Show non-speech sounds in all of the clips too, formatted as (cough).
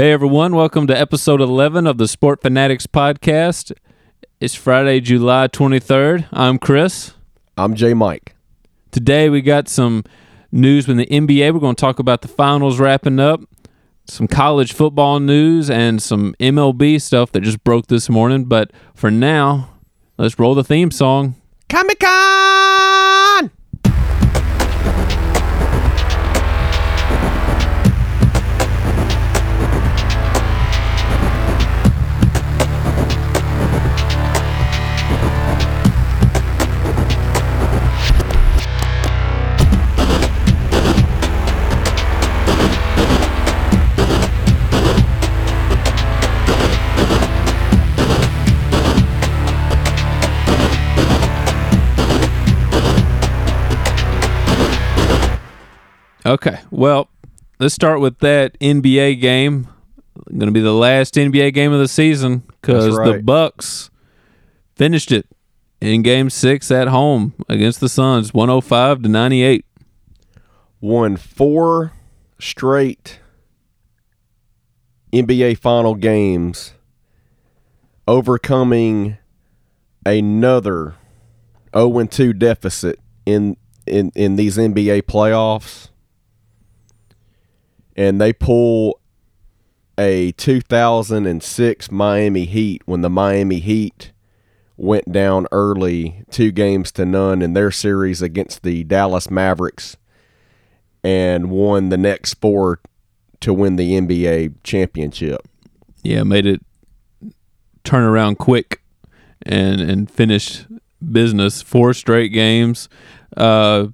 Hey everyone, welcome to episode 11 of the Sport Fanatics podcast. It's Friday, July 23rd. I'm Chris. I'm J Mike. Today we got some news from the NBA. We're going to talk about the finals wrapping up, some college football news, and some MLB stuff that just broke this morning. But for now, let's roll the theme song. Comic Con! Okay, well, let's start with that NBA game. Going to be the last NBA game of the season because That's the. Bucks finished it in Game Six at home against the Suns, one hundred five to ninety eight. Won four straight NBA final games, overcoming another 0 2 deficit in, in, in these NBA playoffs. And they pull a 2006 Miami Heat when the Miami Heat went down early, two games to none in their series against the Dallas Mavericks, and won the next four to win the NBA championship. Yeah, made it turn around quick and and finish business. Four straight games. Uh,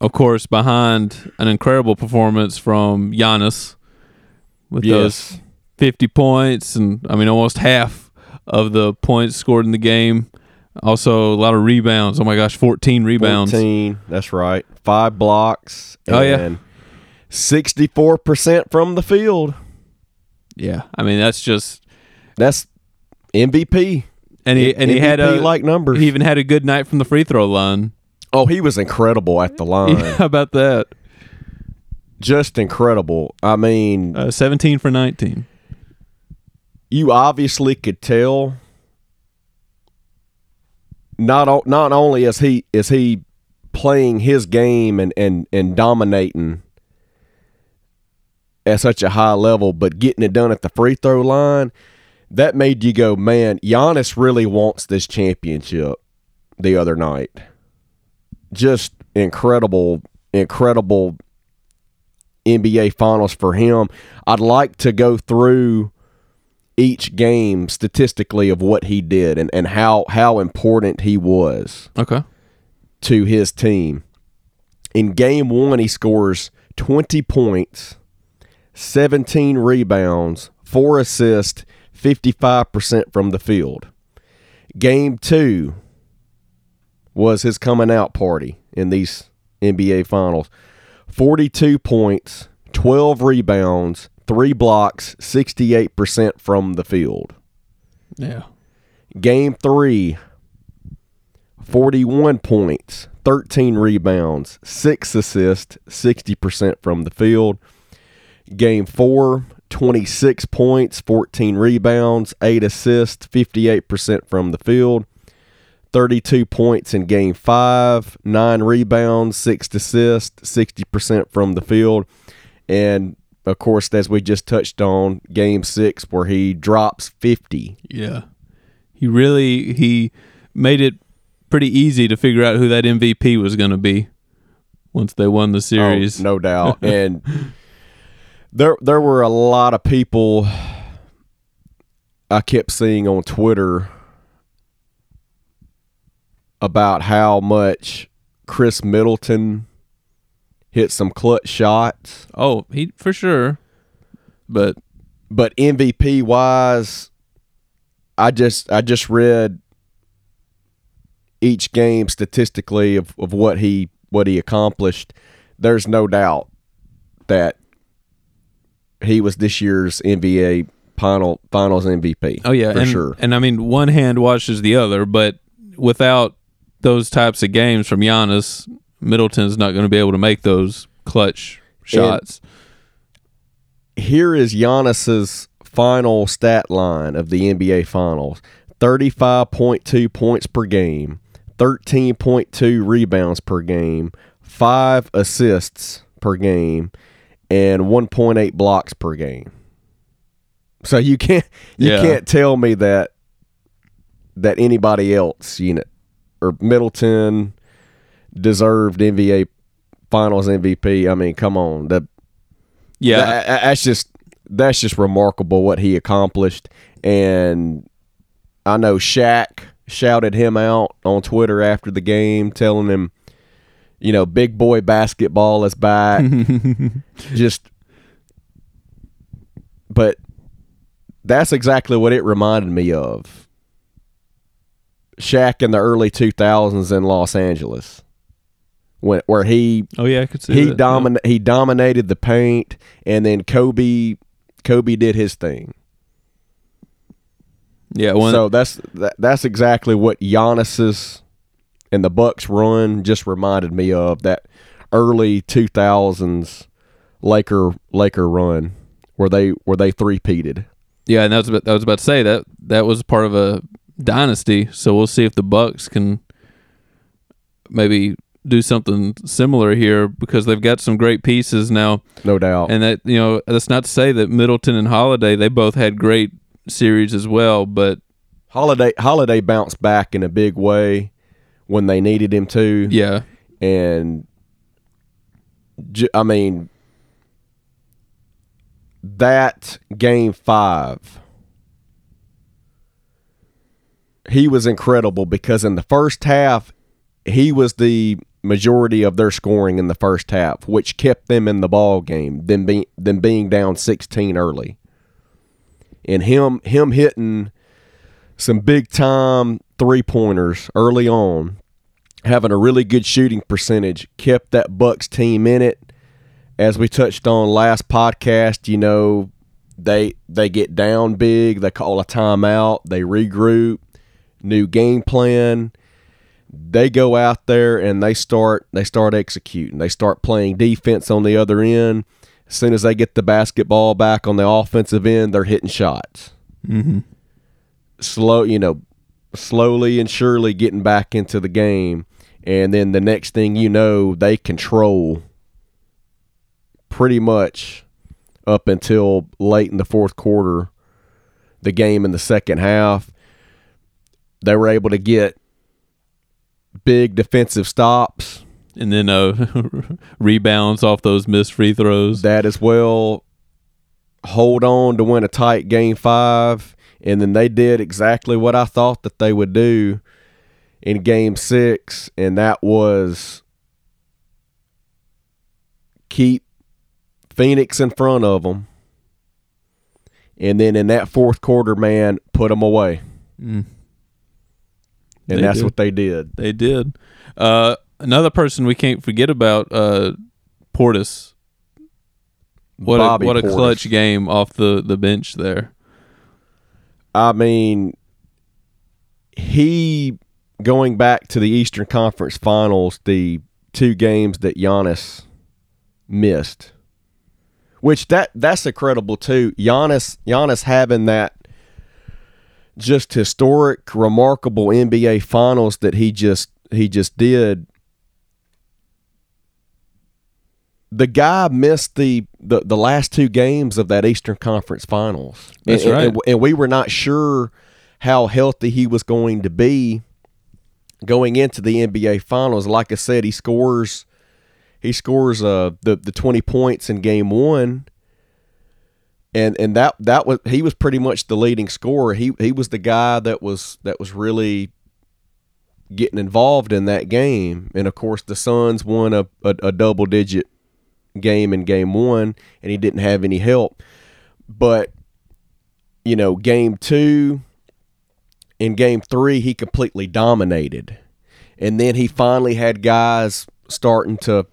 of course, behind an incredible performance from Giannis with those 50 points and I mean almost half of the points scored in the game. Also a lot of rebounds. Oh my gosh, 14 rebounds. 14, that's right. Five blocks. Oh, yeah. And 64% from the field. Yeah. I mean that's just That's MVP. and he and he had a like numbers. he even had a good night from the free throw line. Oh, he was incredible at the (laughs) line. Yeah, how about that? Just incredible. I mean, Uh, 17 for 19. you obviously could tell not o- not only is he is he playing his game and and and dominating at such a high level, but getting it done at the free throw line, that made you go, man, Giannis really wants this championship the other night. Just incredible, incredible NBA finals for him. I'd like to go through each game statistically of what he did and, and how, how important he was Okay. to his team. In game one, he scores 20 points, 17 rebounds, four assists, 55% from the field. Game two was his coming out party in these NBA finals 42 points, 12 rebounds, three blocks, 68% from the field. Yeah. Game three, 41 points, 13 rebounds, six assists, 60% from the field. Game four, 26 points, 14 rebounds, eight assists, 58% from the field. 32 points in game five, nine rebounds, six assists, 60% from the field. And of course, as we just touched on, game six, where he drops 50. Yeah. He really he made it pretty easy to figure out who that MVP was going to be once they won the oh, series. Oh, no doubt. (laughs) and there there were a lot of people I kept seeing on Twitter about how much Khris Middleton hit some clutch shots, Oh, he for sure. But but MVP wise I just I just read each game statistically of, of what he what he accomplished. There's no doubt that he was this year's NBA final finals MVP. oh yeah, for and, sure. And I mean, one hand washes the other. But without those types of games from Giannis, Middleton's not going to be able to make those clutch shots. here is Giannis's final stat line of the NBA Finals: thirty-five point two points per game, thirteen point two rebounds per game, five assists per game, and one point eight blocks per game. So you can't you Yeah. can't tell me that that anybody else, you know, or Middleton deserved NBA Finals MVP. I mean, come on, the Yeah, that- that's just that's just remarkable what he accomplished. And I know Shaq shouted him out on Twitter after the game, telling him, you know, big boy basketball is back. (laughs) just, but that's exactly what it reminded me of. Shaq in the early 2000s in Los Angeles, when where he oh yeah, I could see he that. domin- he dominated the paint, and then Kobe Kobe did his thing. Yeah, when, so that's that, that's exactly what Giannis's and the Bucks run just reminded me of that early two thousands Laker Laker run where they where they three peated. yeah, and that was about, I was about to say that that was part of a dynasty. So we'll see if the Bucks can maybe do something similar here because they've got some great pieces now. No doubt. And that you know, that's not to say that Middleton and Holiday they both had great series as well, but Holiday Holiday bounced back in a big way when they needed him to. yeah, and I mean that game five, he was incredible because in the first half, he was the majority of their scoring in the first half, which kept them in the ball game. Them being them being down sixteen early, and him him hitting some big time three pointers early on having a really good shooting percentage kept that Bucks team in it. As we touched on last podcast, you know, they they get down big, they call a timeout, they regroup, new game plan. They go out there and they start they start executing. They start playing defense on the other end. As soon as they get the basketball back on the offensive end, they're hitting shots. hmm Slow, you know, slowly and surely getting back into the game. And then the next thing you know, they control pretty much up until late in the fourth quarter, the game in the second half. They were able to get big defensive stops. and then uh, (laughs) rebounds off those missed free throws. That as well hold on to win a tight game five. And then they did exactly what I thought that they would do in game six, and that was keep Phoenix in front of them. And then in that fourth quarter, man, put them away. Mm. And They that's did. what they did. They did. Uh, another person we can't forget about, uh, Portis. What Bobby a what a Portis. clutch game off the, the bench there. I mean, he going back to the Eastern Conference Finals, the two games that Giannis missed, which that that's incredible too. Giannis Giannis having that just historic, remarkable NBA Finals that he just he just did. The guy missed the, the, the last two games of that Eastern Conference Finals. That's and, right. And, and we were not sure how healthy he was going to be going into the NBA Finals. Like I said, he scores he scores uh the the 20 points in game 1 and and that that was he was pretty much the leading scorer. He he was the guy that was that was really getting involved in that game. And of course, the Suns won a, a, a double digit game in game 1 and he didn't have any help. But you know, game 2 in game 3 he completely dominated. And then he finally had guys starting to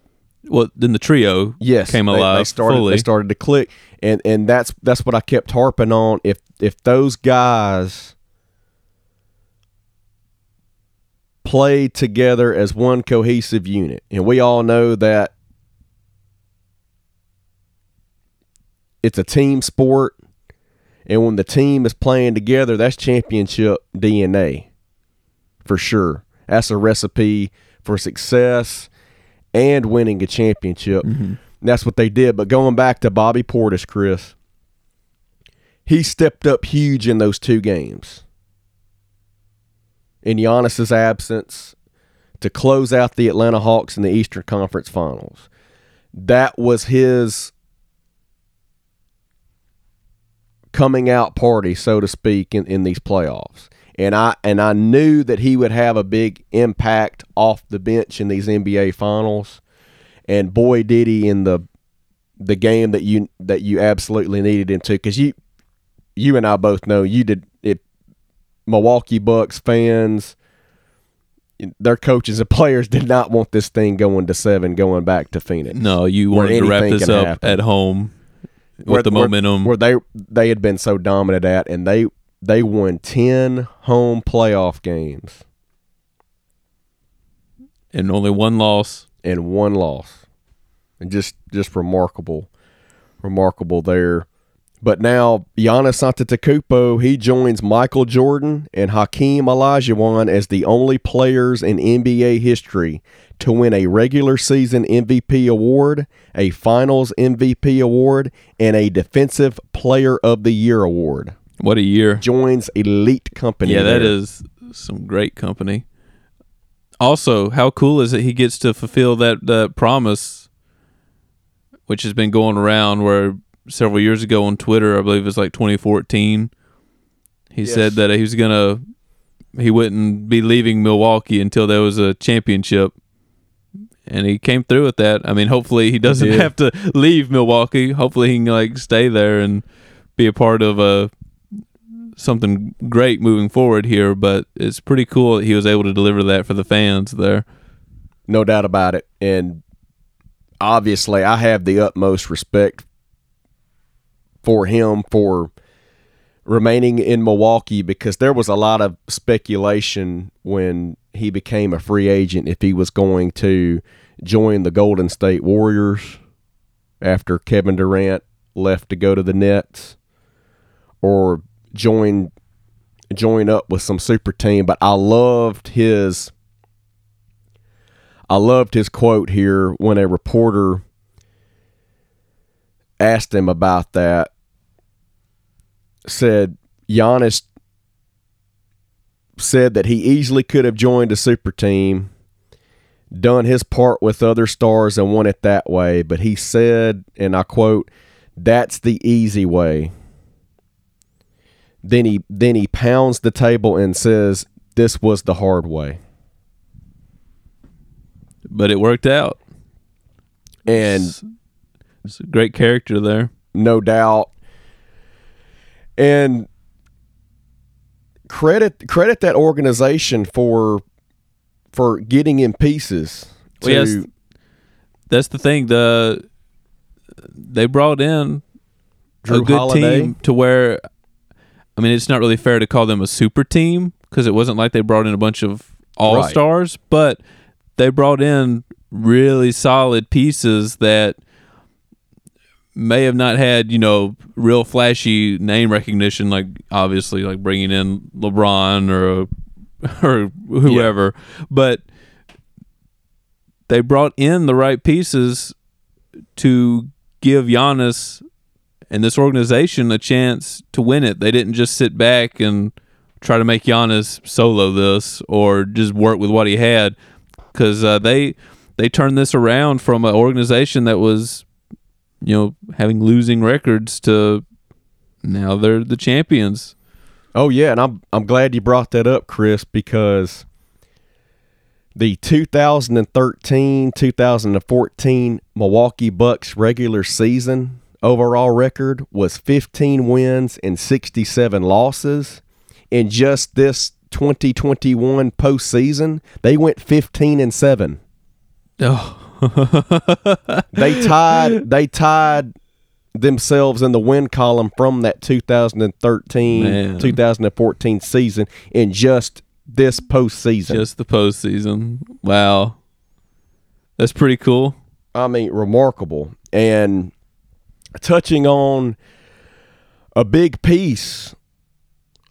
Well, then the trio yes came they- alive They started fully. they started to click, and and that's that's what I kept harping on. If if those guys play together as one cohesive unit, and we all know that it's a team sport, and when the team is playing together, that's championship DNA for sure. That's a recipe for success and winning a championship. Mm-hmm. That's what they did. But going back to Bobby Portis, Chris, he stepped up huge in those two games. In Giannis's absence, to close out the Atlanta Hawks in the Eastern Conference Finals. That was his coming out party, so to speak, in, in these playoffs. And I and I knew that he would have a big impact off the bench in these NBA finals. And boy did he in the the game that you that you absolutely needed him to because you you and I both know you did if Milwaukee Bucks fans their coaches and (laughs) players did not want this thing going to seven going back to Phoenix. No, you wanted to wrap this up happen. at home with Where- the where- momentum. where they they had been so dominant at and they they won 10 home playoff games and only one loss. And one loss. And just just remarkable remarkable there. But now Giannis Antetokounmpo, he joins Michael Jordan and Hakeem Olajuwon as the only players in NBA history to win a regular season MVP award, a Finals MVP award, and a Defensive Player of the Year award. What a year. Joins elite company. Yeah, that there. is some great company. Also, how cool is it he gets to fulfill that, that promise, which has been going around where several years ago on Twitter, I believe it was like 2014, he Yes. said that he was going to, he wouldn't be leaving Milwaukee until there was a championship. And he came through with that. I mean, hopefully he doesn't did. have to leave Milwaukee. Hopefully he can like stay there and be a part of a something great moving forward here, but it's pretty cool that he was able to deliver that for the fans there. no doubt about it. And obviously, I have the utmost respect for him for remaining in Milwaukee because there was a lot of speculation when he became a free agent if he was going to join the Golden State Warriors after Kevin Durant left to go to the Nets or join join up with some super team but I loved his I loved his quote here when a reporter asked him about that. Said Giannis said that he easily could have joined a super team, done his part with other stars, and won it that way. But he said, and I quote, "That's the easy way." Then he then he pounds the table and says, "This was the hard way." But it worked out. And it's, a great character there. no doubt. And credit credit that organization for for getting in pieces. Well, yes, that's the thing. The they brought in Jrue a good Holiday. team to where I mean it's not really fair to call them a super team because it wasn't like they brought in a bunch of all stars, but they brought in really solid pieces that may have not had you know real flashy name recognition like obviously like bringing in LeBron or (laughs) or whoever. But they brought in the right pieces to give Giannis and this organization a chance to win it. They didn't just sit back and try to make Giannis solo this or just work with what he had because uh, they they turned this around from an organization that was you know having losing records to now they're the champions. Oh yeah, and I'm I'm glad you brought that up, Chris, because the 2013-2014 Milwaukee Bucks regular season overall record was 15 wins and 67 losses. In just this 2021 postseason, they went 15 and 7. Oh, (laughs) They tied they tied themselves in the win column from that 2013 Man. 2014 season in just this postseason. just the postseason. Wow, that's pretty cool. I mean, remarkable. And touching on a big piece,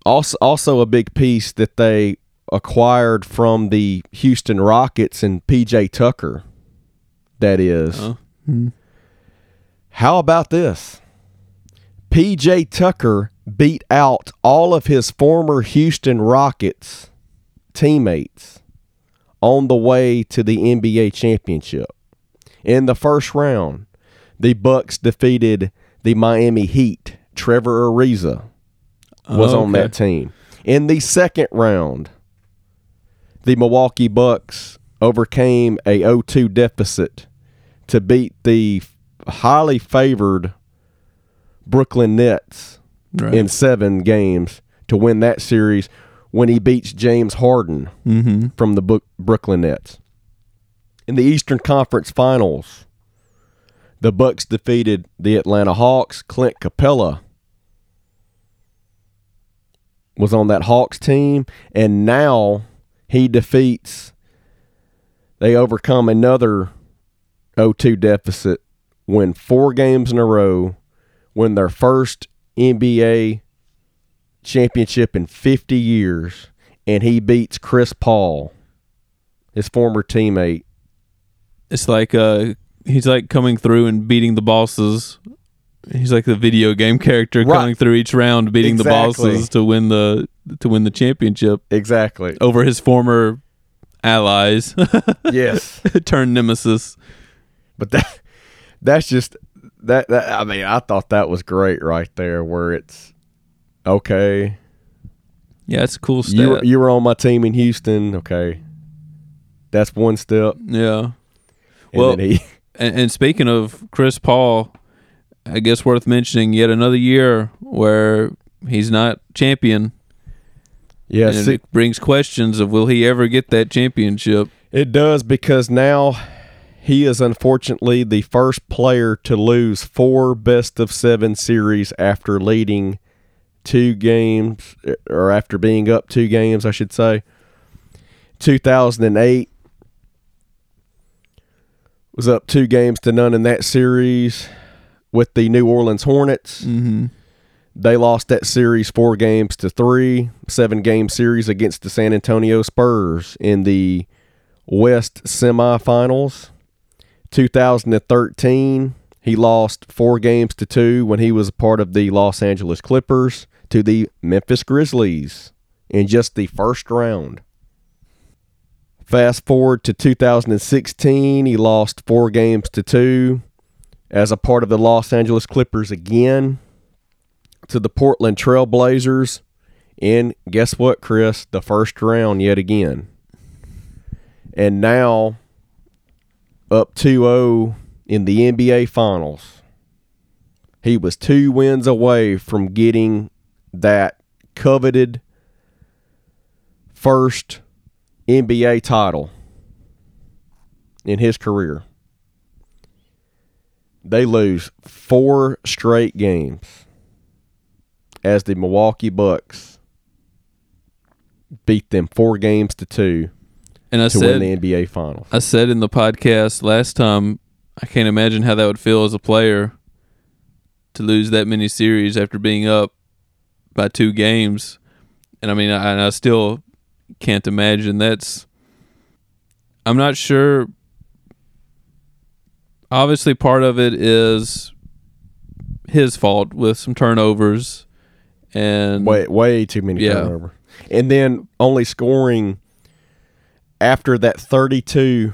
also also a big piece that they acquired from the Houston Rockets and PJ Tucker. That is. Oh. How about this? PJ Tucker beat out all of his former Houston Rockets teammates on the way to the NBA championship. In the first round, the Bucks defeated the Miami Heat. Trevor Ariza was Oh, on that team. In the second round, the Milwaukee Bucks overcame a 0-2 deficit to beat the highly favored Brooklyn Nets Right. in 7 games to win that series when he beats James Harden mm-hmm. from the Brooklyn Nets. In the Eastern Conference Finals, the Bucks defeated the Atlanta Hawks. Clint Capela was on that Hawks team, and now he defeats. They overcome another 0-2 deficit, win four games in a row, win their first NBA championship in 50 years, and he beats Chris Paul, his former teammate. It's like uh, he's like coming through and beating the bosses. He's like the video game character Right. coming through each round, beating the bosses to win the to win the championship Exactly. over his former allies, (laughs) yes. turned nemesis. But that that's just that, that I mean, I thought that was great right there where it's okay. Yeah, it's a cool stat. You were, you were on my team in Houston, okay. That's one step. yeah. And Well- then he And, and speaking of Chris Paul, I guess worth mentioning yet another year where he's not champion. Yeah, and it brings questions of will he ever get that championship? It does because now he is unfortunately the first player to lose four best of seven series after leading two games, or after being up two games, I should say. 2008 was up two games to none in that series with the New Orleans Hornets. Mm-hmm. They lost that series four games to three, seven game series against the San Antonio Spurs in the West semifinals. 2013, he lost four games to two when he was a part of the Los Angeles Clippers to the Memphis Grizzlies in just the first round. Fast forward to 2016, he lost four games to two as a part of the Los Angeles Clippers again to the Portland Trail Blazers in guess what, Chris? The first round yet again. And now up 2-0 in the NBA finals. He was 2 wins away from getting that coveted first NBA title in his career. They lose four straight games as the Milwaukee Bucks beat them four games to two And I to said win the NBA Finals. I said in the podcast last time, I can't imagine how that would feel as a player to lose that many series after being up by two games. And I mean, I, and I still can't imagine that's. I'm not sure. Obviously, part of it is his fault with some turnovers, and Way way too many Yeah. turnover. And then only scoring after that 32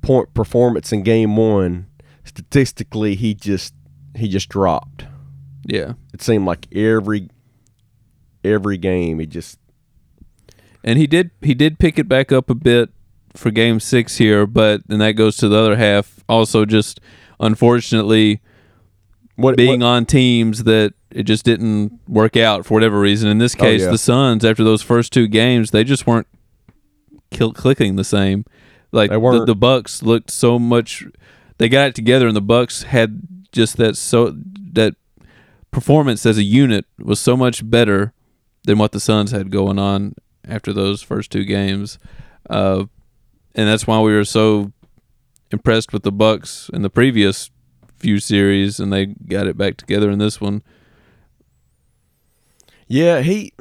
point performance in game 1, statistically he just he just dropped. yeah, It seemed like every every game he just and he did he did pick it back up a bit for game six here but then that goes to the other half. Also just unfortunately what being what- on teams that it just didn't work out for whatever reason. In this Oh, case yeah. the suns after those first two games they just weren't kill, clicking the same. Like They the, the bucks looked so much they got it together and the bucks had just that so that performance as a unit was so much better than what the suns had going on after those first two games uh, and that's why we were so impressed with the bucks in the previous few series, and they got it back together in this one. Yeah, he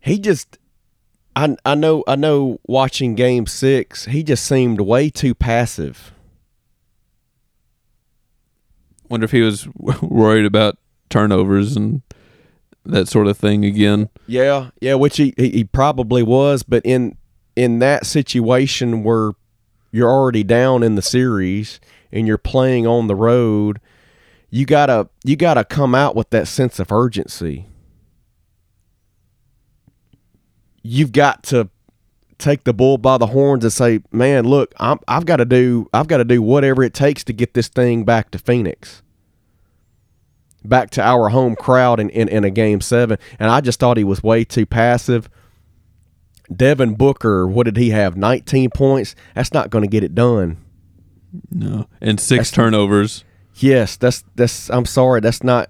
he just I I know I know watching game 6, he just seemed way too passive. Wonder if he was (laughs) worried about turnovers and that sort of thing again. Yeah, yeah, which he, he, probably was, but in in that situation where you're already down in the series and you're playing on the road, you gotta you gotta come out with that sense of urgency. You've got to take the bull by the horns and say, "Man, look, I'm, I've got to do I've got to do whatever it takes to get this thing back to Phoenix." Back to our home crowd in, in, in a game seven. And I just thought he was way too passive. Devin Booker, what did he have? 19 points. That's not going to get it done. No, and six That's- turnovers. Yes, that's that's. I'm sorry, that's not.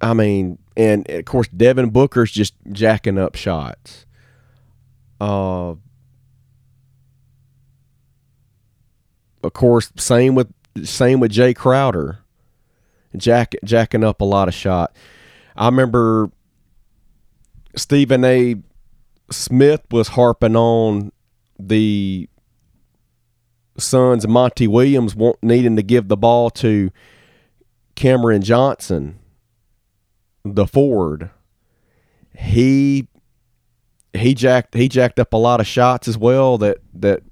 I mean, and of course, Devin Booker's just jacking up shots. Uh, of course, same with same with Jae Crowder, jack jacking up a lot of shot. I remember Stephen A. Smith was harping on the Suns Monty Williams want, needing to give the ball to Cameron Johnson, the forward. He he jacked he jacked up a lot of shots as well that that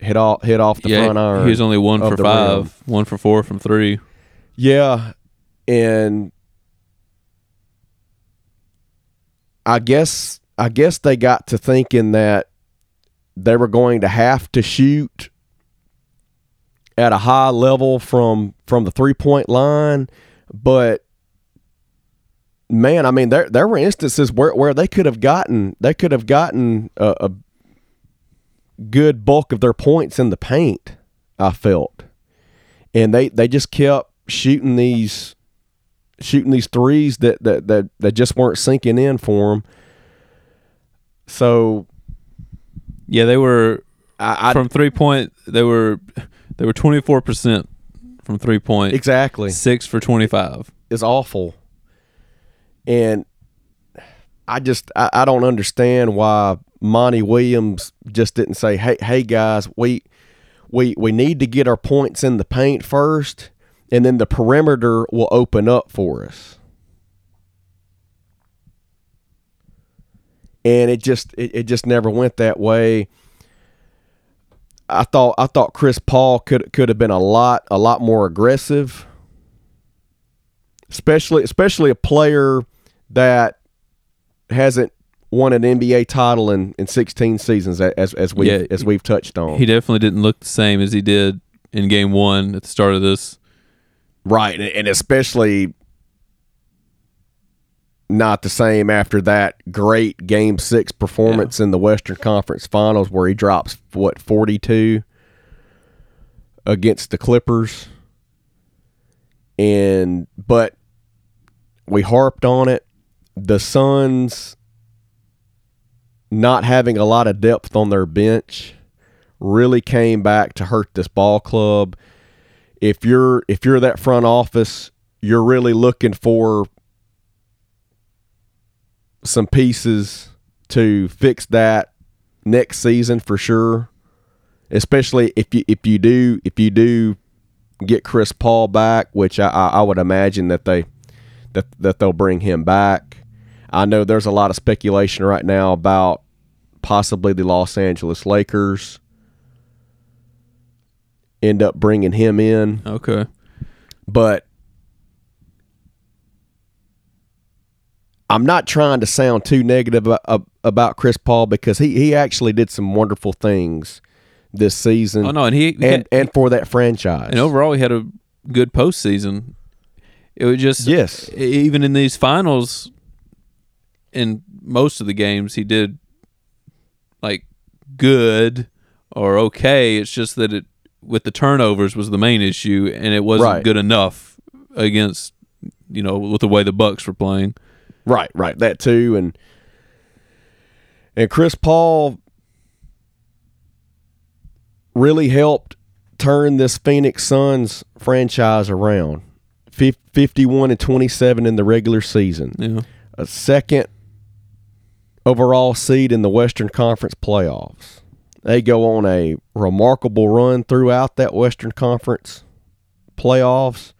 hit off hit off the yeah, front iron. he was only one for five, rim. one for four from three. Yeah, and I guess I guess they got to thinking that they were going to have to shoot at a high level from from the three point line, but man, I mean there there were instances where where they could have gotten they could have gotten a, a good bulk of their points in the paint. I felt, and they they just kept shooting these shooting these threes that that that, that just weren't sinking in for them. So Yeah, they were I, I from three point. They were they were twenty four percent from three point. exactly Six for twenty five. is awful, and I just I, I don't understand why Monty Williams just didn't say, "Hey, hey guys, we we we need to get our points in the paint first, and then the perimeter will open up for us." And it just it, it just never went that way. I thought I thought Chris Paul could could have been a lot a lot more aggressive especially especially a player that hasn't won an NBA title in, in 16 seasons as as we Yeah, as we've touched on. He definitely didn't look the same as he did in game one at the start of this. Right, and, especially not the same after that great game 6 performance in the Western Conference Finals where he drops what 42 against the Clippers. And but we harped on it. The Suns not having a lot of depth on their bench really came back to hurt this ball club. If you're if you're that front office, you're really looking for some pieces to fix that next season for sure. Especially if you if you do if you do get Chris Paul back, which I, I would imagine that they that that they'll bring him back. I know there's a lot of speculation right now about possibly the Los Angeles Lakers end up bringing him in, Okay. but I'm not trying to sound too negative about Chris Paul because he, he actually did some wonderful things this season Oh no, and he, he and had- and for that franchise. and overall he had a good postseason. It was just Yes. even in these finals, in most of the games he did like good or okay. It's just that it with the turnovers was the main issue, and it wasn't Right. good enough against you know with the way the Bucks were playing. Right, right, that too, and and Chris Paul really helped turn this Phoenix Suns franchise around. Fif- 51 and 27 in the regular season. Yeah. A second overall seed in the Western Conference playoffs. They go on a remarkable run throughout that Western Conference playoffs.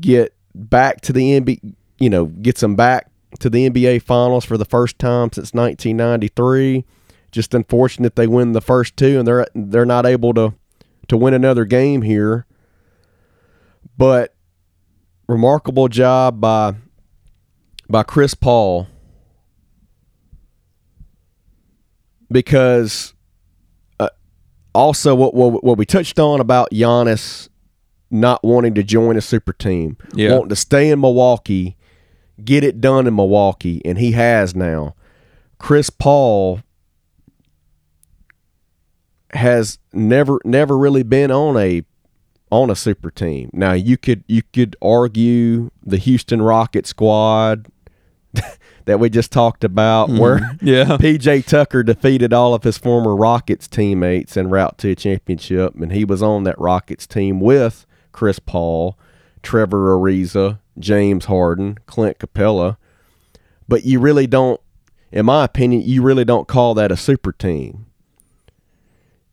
Get back to the NBA, you know, gets them back to the NBA Finals for the first time since 1993. Just unfortunate they win the first two and they're they're not able to to win another game here. But remarkable job by by Chris Paul because uh, also what, what what we touched on about Giannis not wanting to join a super team, Yeah. wanting to stay in Milwaukee, get it done in Milwaukee, and he has now. Chris Paul has never never really been on a on a super team. Now you could you could argue the Houston Rocket squad that we just talked about hmm. where (laughs) Yeah. (laughs) PJ Tucker defeated all of his former Rockets teammates en route to a championship, and he was on that Rockets team with Chris Paul, Trevor Ariza, James Harden, Clint Capela. But you really don't, in my opinion, you really don't call that a super team.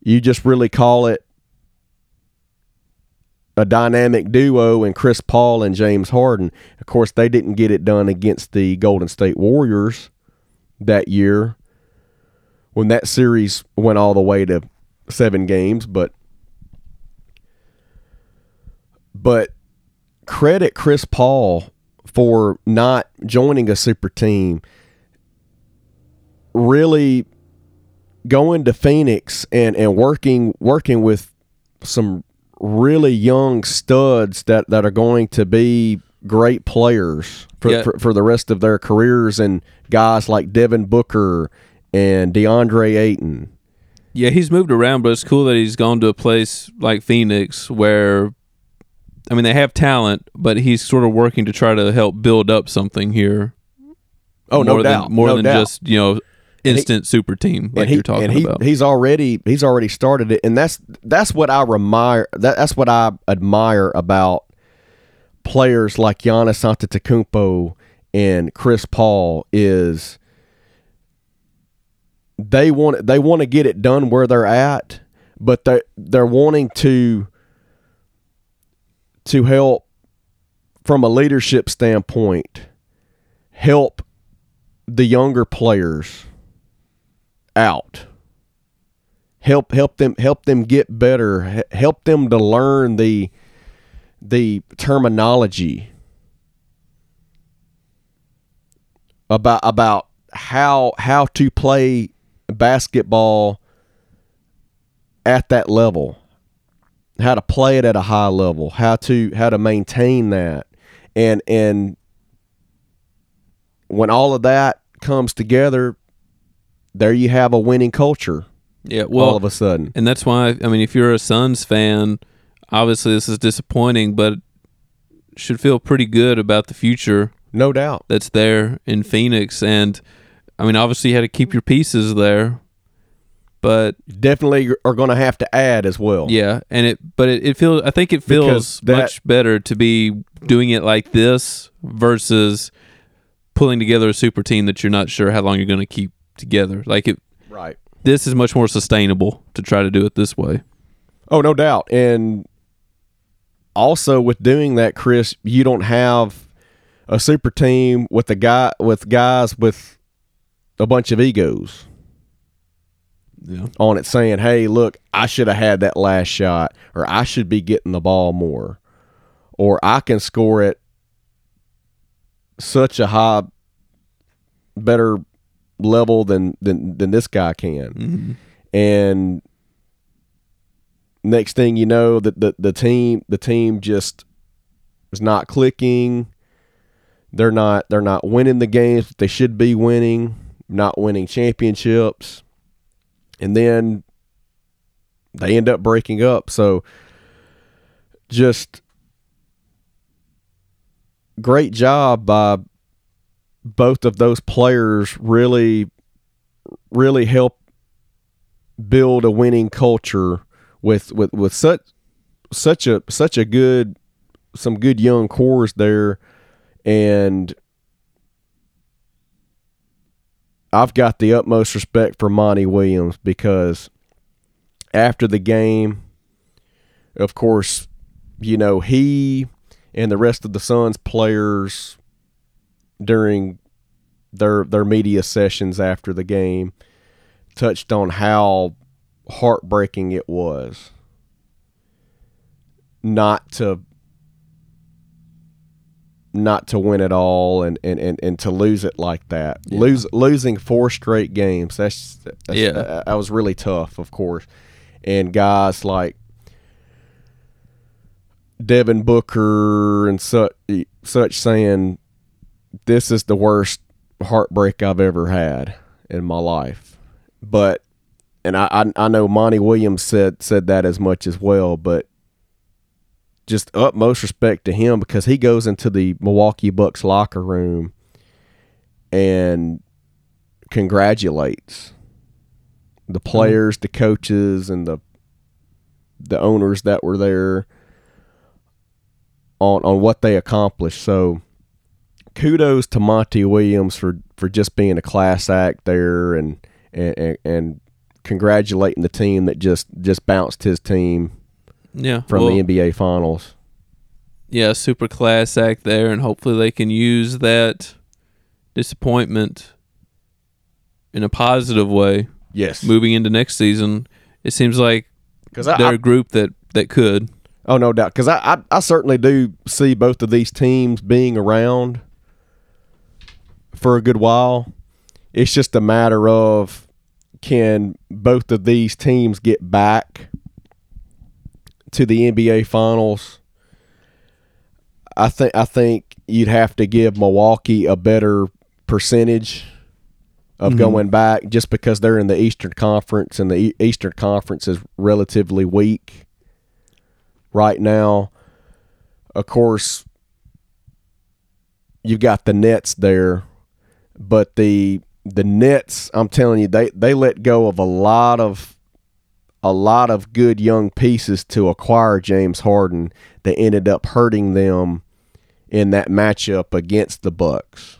You just really call it a dynamic duo in Chris Paul and James Harden. Of course, they didn't get it done against the Golden State Warriors that year when that series went all the way to seven games, but but credit Chris Paul for not joining a super team. Really going to Phoenix and, and working working with some really young studs that, that are going to be great players for, Yeah. for, for the rest of their careers and guys like Devin Booker and DeAndre Ayton. Yeah, he's moved around, but it's cool that he's gone to a place like Phoenix where, I mean, they have talent, but he's sort of working to try to help build up something here. Oh, no more doubt. Than, more no than doubt. just you know he- instant super team like he, you're talking and he, about. He's already he's already started it, and that's that's what I admire. That, that's what I admire about players like Giannis Antetokounmpo and Chris Paul is they want they want to get it done where they're at, but they they're wanting to to help from a leadership standpoint help the younger players out. Help help them help them get better. Help them to learn the the terminology about about how how to play basketball at that level how to play it at a high level how to how to maintain that. And and when all of that comes together there you have a winning culture yeah, well, all of a sudden. and that's why I mean, if you're a Suns fan, obviously this is disappointing, but should feel pretty good about the future no doubt. that's there in Phoenix. And I mean, obviously you had to keep your pieces there, but definitely are going to have to add as well. Yeah, and it but it, it feels I think it feels that- much better to be doing it like this versus pulling together a super team that you're not sure how long you're going to keep together. Like it, right this is much more sustainable to try to do it this way. Oh, no doubt. And also with doing that, Chris, you don't have a super team with a guy with guys with a bunch of egos Yeah. on it saying, "Hey, look, I should have had that last shot or I should be getting the ball more or I can score it such a high better level than than than this guy can." Mhm. and next thing you know that the, the team the team just is not clicking they're not they're not winning the games that they should be winning not winning championships and then they end up breaking up so just great job by both of those players really really help build a winning culture with with with such such a such a good some good young cores there. And I've got the utmost respect for Monty Williams because after the game, of course, you know, he and the rest of the Suns players during their their media sessions after the game touched on how heartbreaking it was not to not to win it all and, and, and, and to lose it like that. Yeah. Lose losing four straight games. That's, that's Yeah. that, that was really tough, of course. And guys like Devin Booker and such such saying this is the worst heartbreak I've ever had in my life. But and I I, I know Monty Williams said said that as much as well, but just utmost respect to him because he goes into the Milwaukee Bucks locker room and congratulates the mm-hmm. players, the coaches, and the the owners that were there on on what they accomplished. So kudos to Monty Williams for for just being a class act there and and, and, congratulating the team that just just bounced his team Yeah. from well, the NBA finals. yeah, super class act there, and hopefully they can use that disappointment in a positive way Yes. moving into next season. It seems like I, they're I a group that that could. Oh, no doubt. Because I, I, I certainly do see both of these teams being around for a good while. It's just a matter of can both of these teams get back to the NBA Finals. I think I think you'd have to give Milwaukee a better percentage of Mhm. going back just because they're in the Eastern Conference and the Eastern Conference is relatively weak right now. Of course, you've got the Nets there, but the the Nets, I'm telling you, they they let go of a lot of a lot of good young pieces to acquire James Harden that ended up hurting them in that matchup against the Bucks,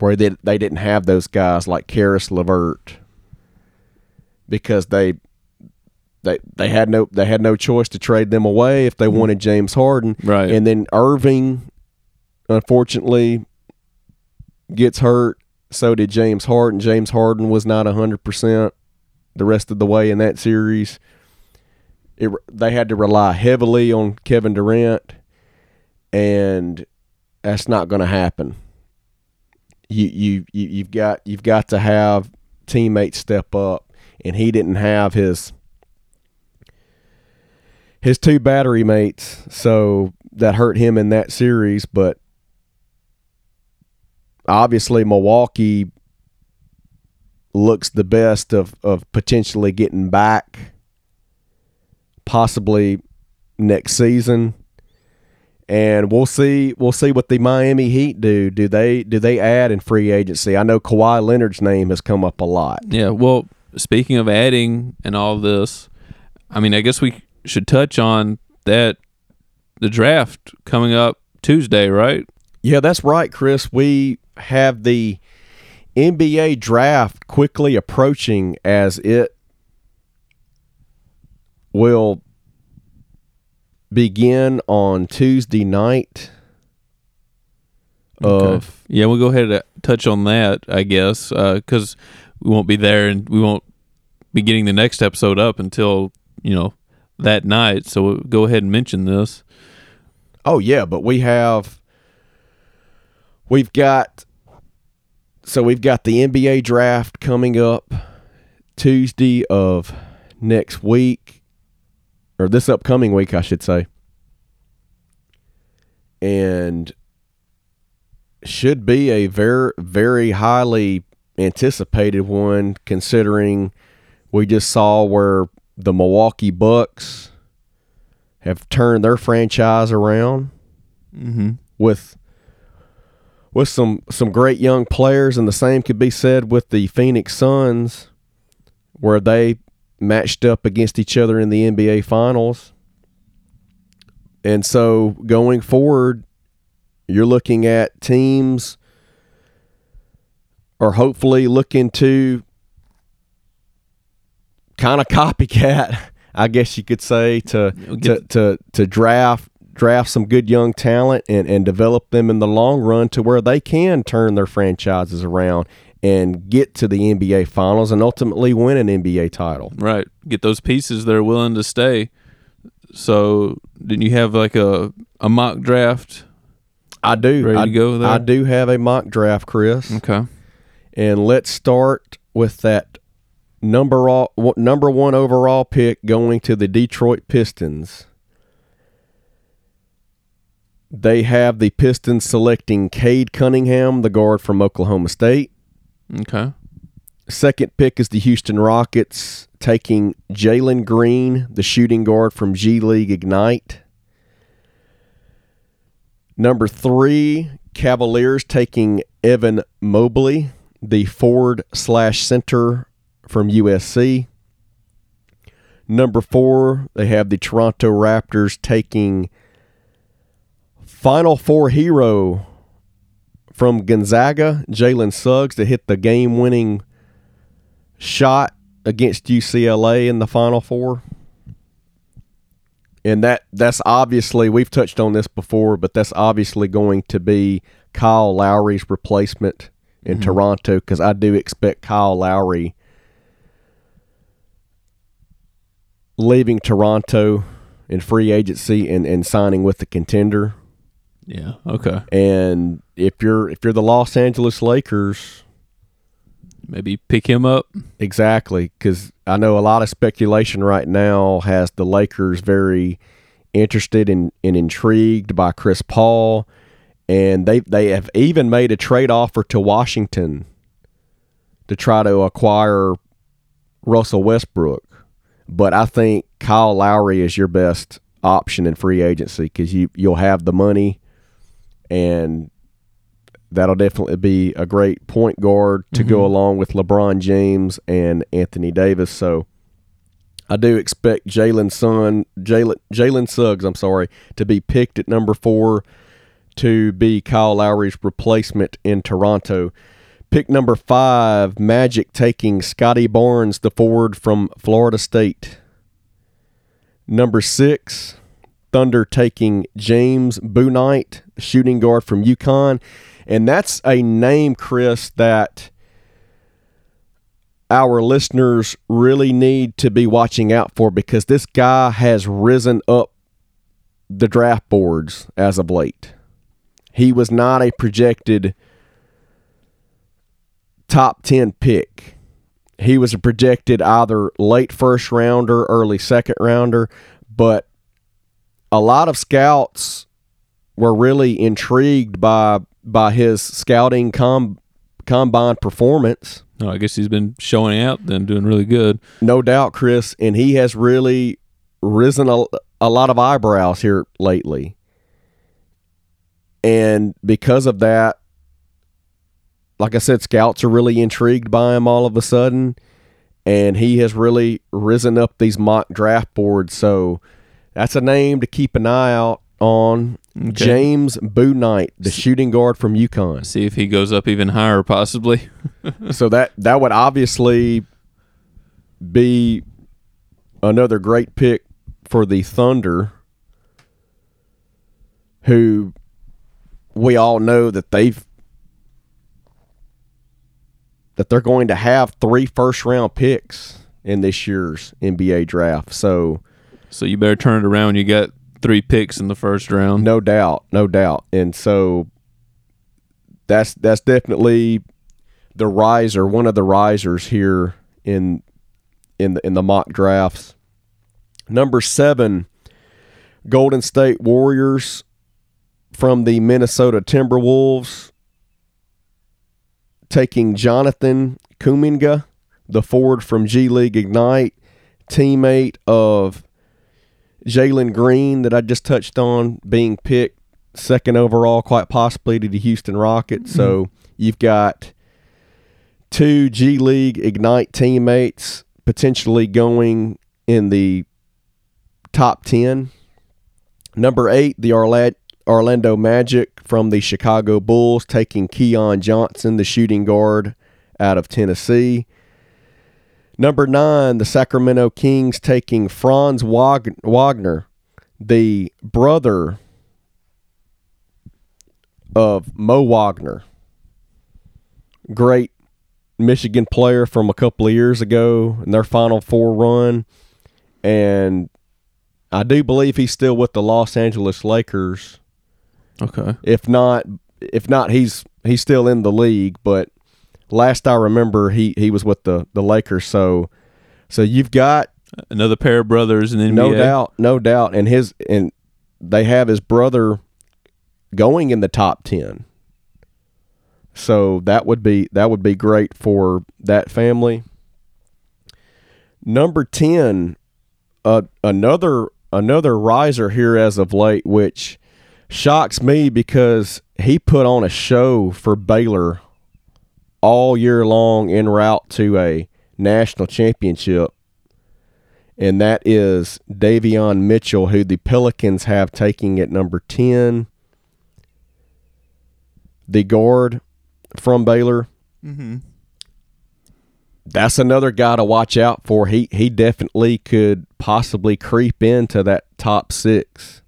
where they they didn't have those guys like Caris LeVert because they they they had no they had no choice to trade them away if they mm-hmm. wanted James Harden. Right. And then Irving, unfortunately, gets hurt. So did James Harden. James Harden was not hundred percent the rest of the way in that series. It, they had to rely heavily on Kevin Durant, and that's not going to happen. You, you you you've got you've got to have teammates step up, and he didn't have his his two battery mates, so that hurt him in that series. But obviously, Milwaukee looks the best of, of potentially getting back, possibly next season. And we'll see. We'll see what the Miami Heat do. Do they do they add in free agency? I know Kawhi Leonard's name has come up a lot. Yeah, well, speaking of adding and all this, I mean, I guess we should touch on that the draft coming up Tuesday, right? Yeah, that's right, Chris. We have the NBA draft quickly approaching as it will begin on Tuesday night of Yeah, we'll go ahead and touch on that, I guess, uh, because we won't be there and we won't be getting the next episode up until you know that night. So we'll go ahead and mention this. Oh yeah, but we have we've got so we've got the NBA draft coming up Tuesday of next week or this upcoming week I should say. And should be a very very highly anticipated one considering we just saw where the Milwaukee Bucks have turned their franchise around Mm-hmm. with with some some great young players and the same could be said with the Phoenix Suns where they matched up against each other in the NBA Finals. And so going forward, you're looking at teams are hopefully looking to kind of (laughs) copycat, I guess you could say, to to, to to draft draft some good young talent and, and develop them in the long run to where they can turn their franchises around and get to the NBA finals and ultimately win an NBA title. Right. Get those pieces that are willing to stay. So, didn't you have like a, a mock draft? I do. Ready I, to go there? I do have a mock draft, Chris. Okay. And let's start with that number all, number one overall pick going to the Detroit Pistons. They have the Pistons selecting Cade Cunningham, the guard from Oklahoma State. Okay. Second pick is the Houston Rockets taking Jalen Green, the shooting guard from G League Ignite. Number three, Cavaliers taking Evan Mobley, the forward slash center from USC. Number four, they have the Toronto Raptors taking Final Four hero from Gonzaga, Jalen Suggs, to hit the game winning shot against UCLA in the Final Four. And that that's obviously we've touched on this before, but that's obviously going to be Kyle Lowry's replacement in mm-hmm. Toronto because I do expect Kyle Lowry leaving Toronto in free agency and, and signing with the contender. Yeah. Okay. And if you're if you're the Los Angeles Lakers, Maybe pick him up. Exactly, because I know a lot of speculation right now has the Lakers very interested and, and intrigued by Chris Paul, and they they have even made a trade offer to Washington to try to acquire Russell Westbrook. But I think Kyle Lowry is your best option in free agency because you you'll have the money, and that'll definitely be a great point guard to go mm-hmm. along with LeBron James and Anthony Davis. So I do expect Jalen Son Jalen Jalen Suggs, I'm sorry, to be picked at number four to be Kyle Lowry's replacement in Toronto. Pick number five, Magic taking Scottie Barnes, the forward from Florida State. Number six, Thunder taking James Bouknight, shooting guard from UConn. And that's a name, Chris, that our listeners really need to be watching out for because this guy has risen up the draft boards as of late. He was not a projected top 10 pick. He was a projected either late first rounder, early second rounder, but a lot of scouts were really intrigued by by his scouting com- combine performance. No, I guess he's been showing out, then doing really good. No doubt, Chris, and he has really risen a, a lot of eyebrows here lately. And because of that, like I said, scouts are really intrigued by him all of a sudden. And he has really risen up these mock draft boards. So that's a name to keep an eye out on. Okay. James Bouknight, the shooting guard from UConn. See if he goes up even higher, possibly. (laughs) so that that would obviously be another great pick for the Thunder, who we all know that they've that they're going to have three first round picks in this year's NBA draft. So So you better turn it around. You got three picks in the first round. no doubt, no doubt. And so that's that's definitely the riser, one of the risers here in in the in the mock drafts. Number seven, Golden State Warriors from the Minnesota Timberwolves taking Jonathan Kuminga, the forward from G League Ignite, teammate of Jalen Green that I just touched on being picked second overall, quite possibly to the Houston Rockets. So mm-hmm. you've got two G League Ignite teammates potentially going in the top 10. Number eight, the Orla- Orlando Magic from the Chicago Bulls, taking Keon Johnson, the shooting guard out of Tennessee. Number nine, the Sacramento Kings taking Franz Wag- Wagner, the brother of Mo Wagner. Great Michigan player from a couple of years ago in their Final Four run. And I do believe he's still with the Los Angeles Lakers. Okay. If not, if not, he's he's still in the league. But last I remember, he he was with the the Lakers. So so you've got Another pair of brothers in the NBA. no doubt, no doubt, and his and they have his brother going in the top ten. So that would be that would be great for that family. Number ten, uh, another another riser here as of late, which shocks me because he put on a show for Baylor all year long en route to a national championship and that is Davion Mitchell, who the Pelicans have taking at number 10. The guard from Baylor. Mm-hmm. That's another guy to watch out for. He he definitely could possibly creep into that top six,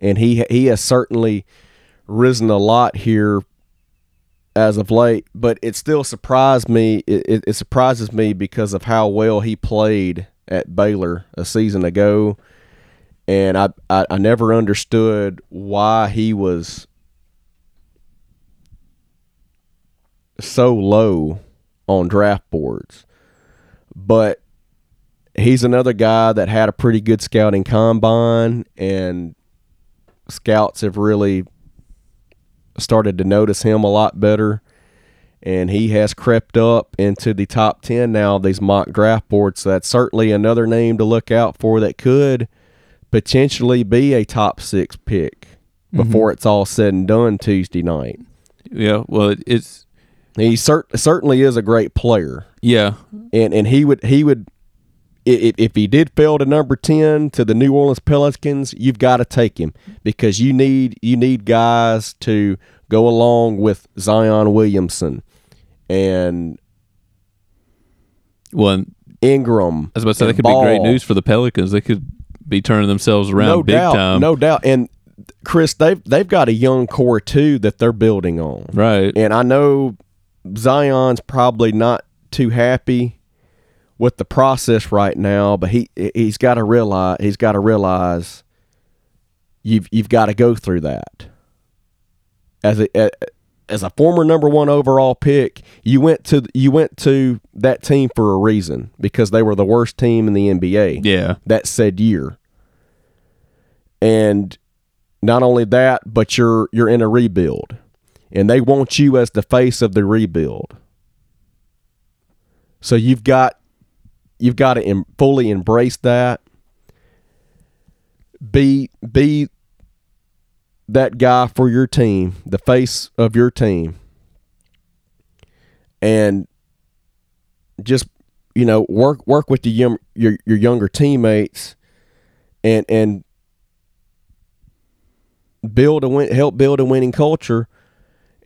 and he he has certainly risen a lot here as of late. But it still surprised me. It, it, surprises me because of how well he played at Baylor a season ago, and I, I, I never understood why he was so low on draft boards. But he's another guy that had a pretty good scouting combine, and scouts have really started to notice him a lot better and he has crept up into the top 10 now of these mock draft boards. So that's certainly another name to look out for that could potentially be a top six pick mm-hmm. before it's all said and done Tuesday night. Yeah. Well, it's He cer- certainly is a great player, yeah. and and he would he would if, if he did fail to number 10 to the New Orleans Pelicans, you've got to take him because you need you need guys to go along with Zion Williamson and Well, Ingram. I was about to say that could be great news for the Pelicans. They could be turning themselves around no big doubt, time. No doubt. And Chris, they've they've got a young core too that they're building on. Right. And I know Zion's probably not too happy with the process right now, but he he's got to realize he's got to realize you've you've got to go through that. As a as a former number one overall pick, you went to you went to that team for a reason because they were the worst team in the NBA Yeah. that said year. And not only that, but you're you're in a rebuild. And they want you as the face of the rebuild. So you've got you've got to em- fully embrace that. Be be that guy for your team, the face of your team. And just you know work work with the young, your your younger teammates and and build a win, help build a winning culture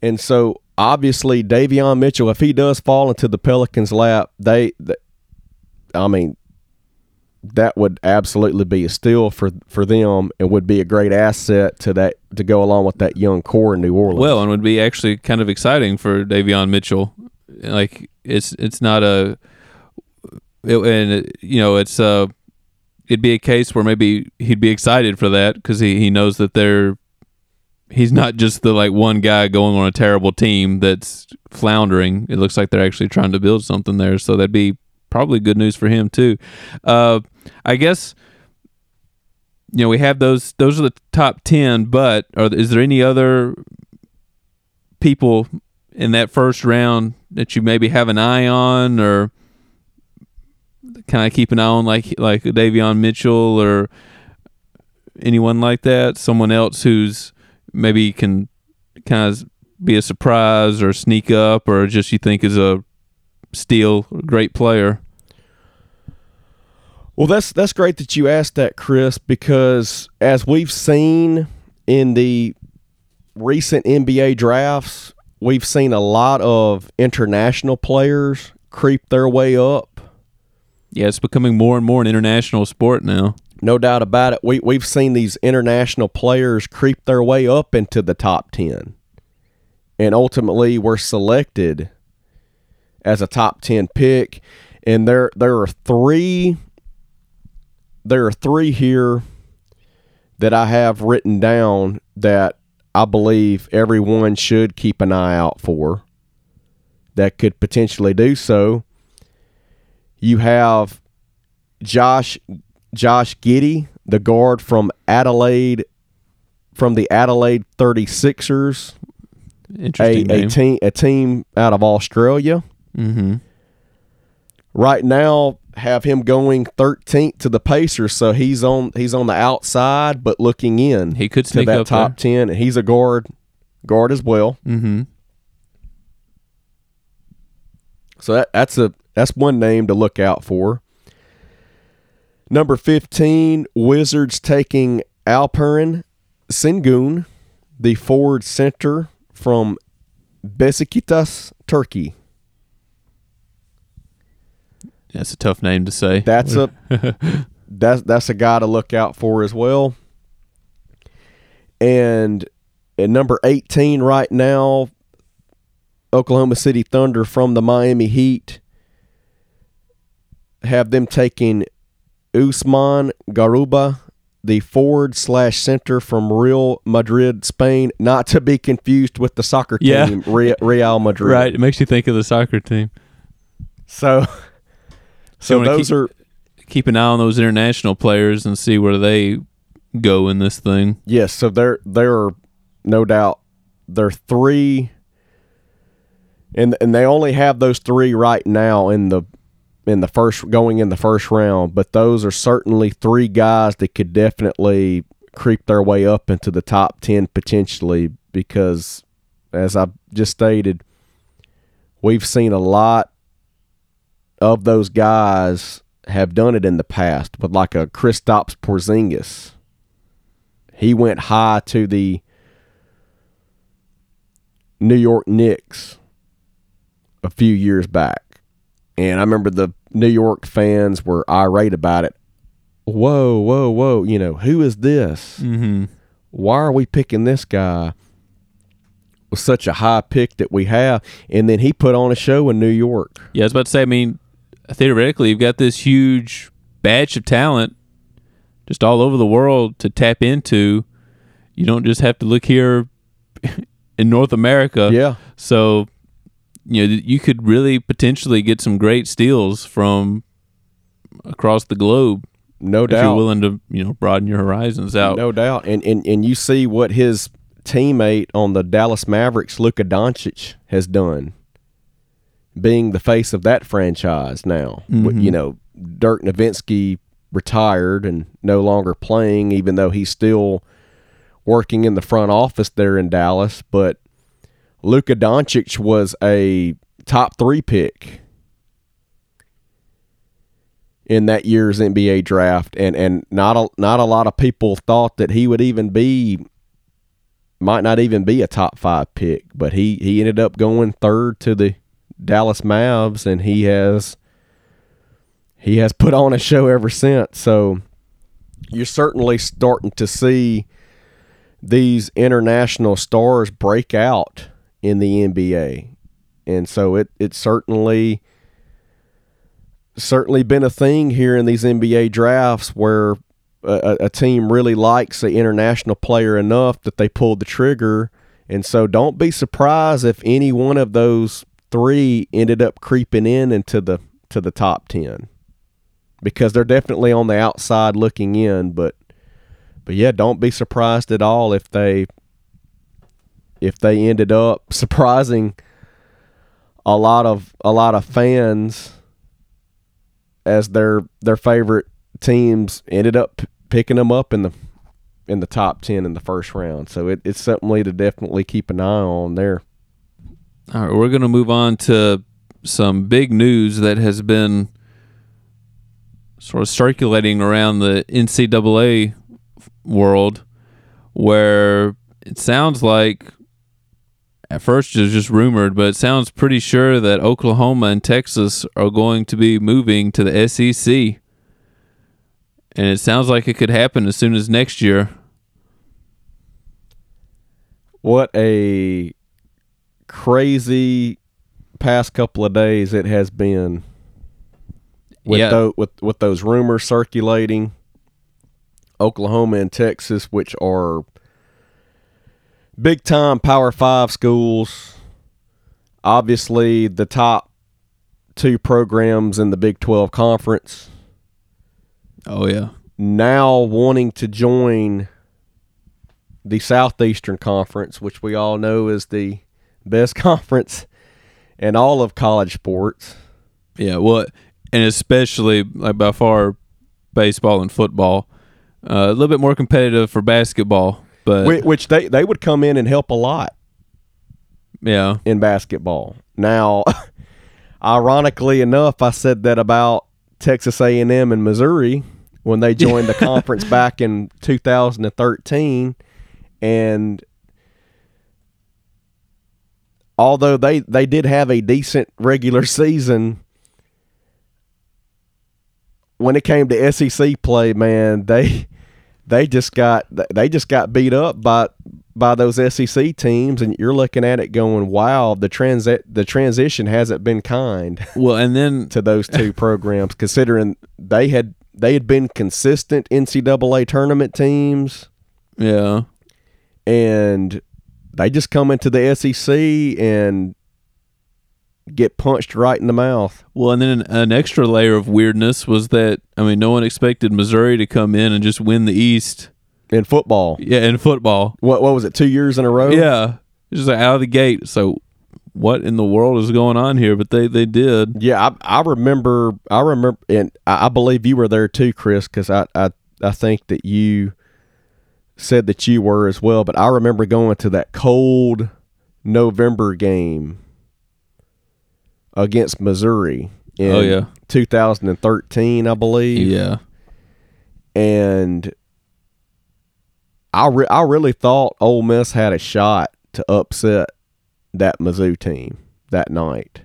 and so obviously Davion Mitchell if he does fall into the Pelicans lap they, th I mean that would absolutely be a steal for for them and would be a great asset to that to go along with that young core in New Orleans. Well, and would be actually kind of exciting for Davion Mitchell. Like it's it's not a, it, and it, you know it's uh it'd be a case where maybe he'd be excited for that because he he knows that they're he's not just the like one guy going on a terrible team that's floundering. It looks like they're actually trying to build something there, so that'd be probably good news for him too. Uh, I guess you know we have those those are the top 10 but are is there any other people in that first round that you maybe have an eye on or can I keep an eye on like like Davion Mitchell or anyone like that someone else who's maybe can kind of be a surprise or sneak up or just you think is a steal great player Well, that's that's great that you asked that, Chris, because as we've seen in the recent NBA drafts, we've seen a lot of international players creep their way up. Yeah, it's becoming more and more an international sport now. No doubt about it. We we've seen these international players creep their way up into the top 10 and ultimately were selected as a top 10 pick and there there are 3 there are 3 here that I have written down that I believe everyone should keep an eye out for that could potentially do so. You have Josh Josh Giddey, the guard from Adelaide from the Adelaide 36ers, a, Interesting a name. team a team out of Australia. Mm-hmm. Right now have him going 13th to the Pacers, so he's on he's on the outside but looking in He could to sneak that up top 10 and he's a guard guard as well. Mm-hmm. So that, that's a that's one name to look out for. Number 15, Wizards taking Alperen Sengun, the forward center from Besiktas, Turkey. That's a tough name to say. That's a (laughs) that's that's a guy to look out for as well. And at number 18 right now, Oklahoma City Thunder from the Miami Heat have them taking Usman Garuba, the forward slash center from Real Madrid, Spain, not to be confused with the soccer team Re- Real Madrid. right. It makes you think of the soccer team. So, (laughs) so those keep- are Keep an eye on those international players and see where they go in this thing. Yes, so there there are no doubt there are three and and they only have those three right now in the in the first going in the first round, but those are certainly three guys that could definitely creep their way up into the top 10 potentially because as I just stated we've seen a lot of those guys have done it in the past, but like a Kristaps Porzingis he went high to the New York Knicks a few years back. And I remember the New York fans were irate about it. Whoa, whoa, whoa. You know, who is this? Mm-hmm. Why are we picking this guy with such a high pick that we have? And then he put on a show in New York. Yeah, I was about to say. I mean, theoretically, you've got this huge batch of talent just all over the world to tap into. You don't just have to look here (laughs) in North America. yeah. So, you know, you could really potentially get some great steals from across the globe No if doubt. you're willing to, you know, broaden your horizons out. No doubt. And, and and you see what his teammate on the Dallas Mavericks, Luka Doncic, has done. Being the face of that franchise now. Mhm. You know, Dirk Nowitzki retired and no longer playing, even though he's still working in the front office there in Dallas. But Luka Doncic was a top three pick in that year's NBA draft, and and not a not a lot of people thought that he would even be might not even be a top five pick, but he he ended up going third to the Dallas Mavs, and he has he has put on a show ever since. So you're certainly starting to see these international stars break out in the NBA, and so it it certainly certainly been a thing here in these NBA drafts where a, a team really likes the international player enough that they pull the trigger. And so don't be surprised if any one of those three ended up creeping in into the to the top 10 because they're definitely on the outside looking in but but yeah don't be surprised at all if they if they ended up (laughs) surprising a lot of a lot of fans as their their favorite teams ended up picking them up in the in the top 10 in the first round. So it, it's something to definitely keep an eye on there. All right, we're going to move on to some big news that has been sort of circulating around the NCAA world where it sounds like at first it was just rumored, but it sounds pretty sure that Oklahoma and Texas are going to be moving to the SEC. And it sounds like it could happen as soon as next year. What a crazy past couple of days it has been with Yeah. tho- with with those rumors circulating. Oklahoma and Texas, which are big time Power Five schools, obviously the top two programs in the Big Twelve conference. Oh yeah. Now wanting to join the Southeastern Conference, which we all know is the best (laughs) conference in all of college sports. Yeah, well, and especially like by far baseball and football. Uh, a little bit more competitive for basketball, but Whi- which they, they would come in and help a lot yeah. in basketball. Now, (laughs) ironically enough, I said that about Texas A&M and Missouri when they joined the (laughs) conference back in 2013 and although they they did have a decent regular season when it came to SEC play, man, they they just got they just got beat up by by those SEC teams, and you're looking at it going, "Wow, the transi- the transition hasn't been kind Well, and then (laughs) to those two programs, considering they had they had been consistent NCAA tournament teams, yeah, and they just come into the SEC and get punched right in the mouth. well, and then an, an extra layer of weirdness was that I mean, no one expected Missouri to come in and just win the East. In football, Yeah, in football. what what was it? Two years in a row. Yeah, just like out of the gate. So, what in the world is going on here? But they they did. Yeah, I, I remember. I remember, and I, I believe you were there too, Chris, because I, I I think that you said that you were as well. But I remember going to that cold November game against Missouri in Oh, yeah. 2013, I believe, Yeah, and I re- I really thought Ole Miss had a shot to upset that Mizzou team that night,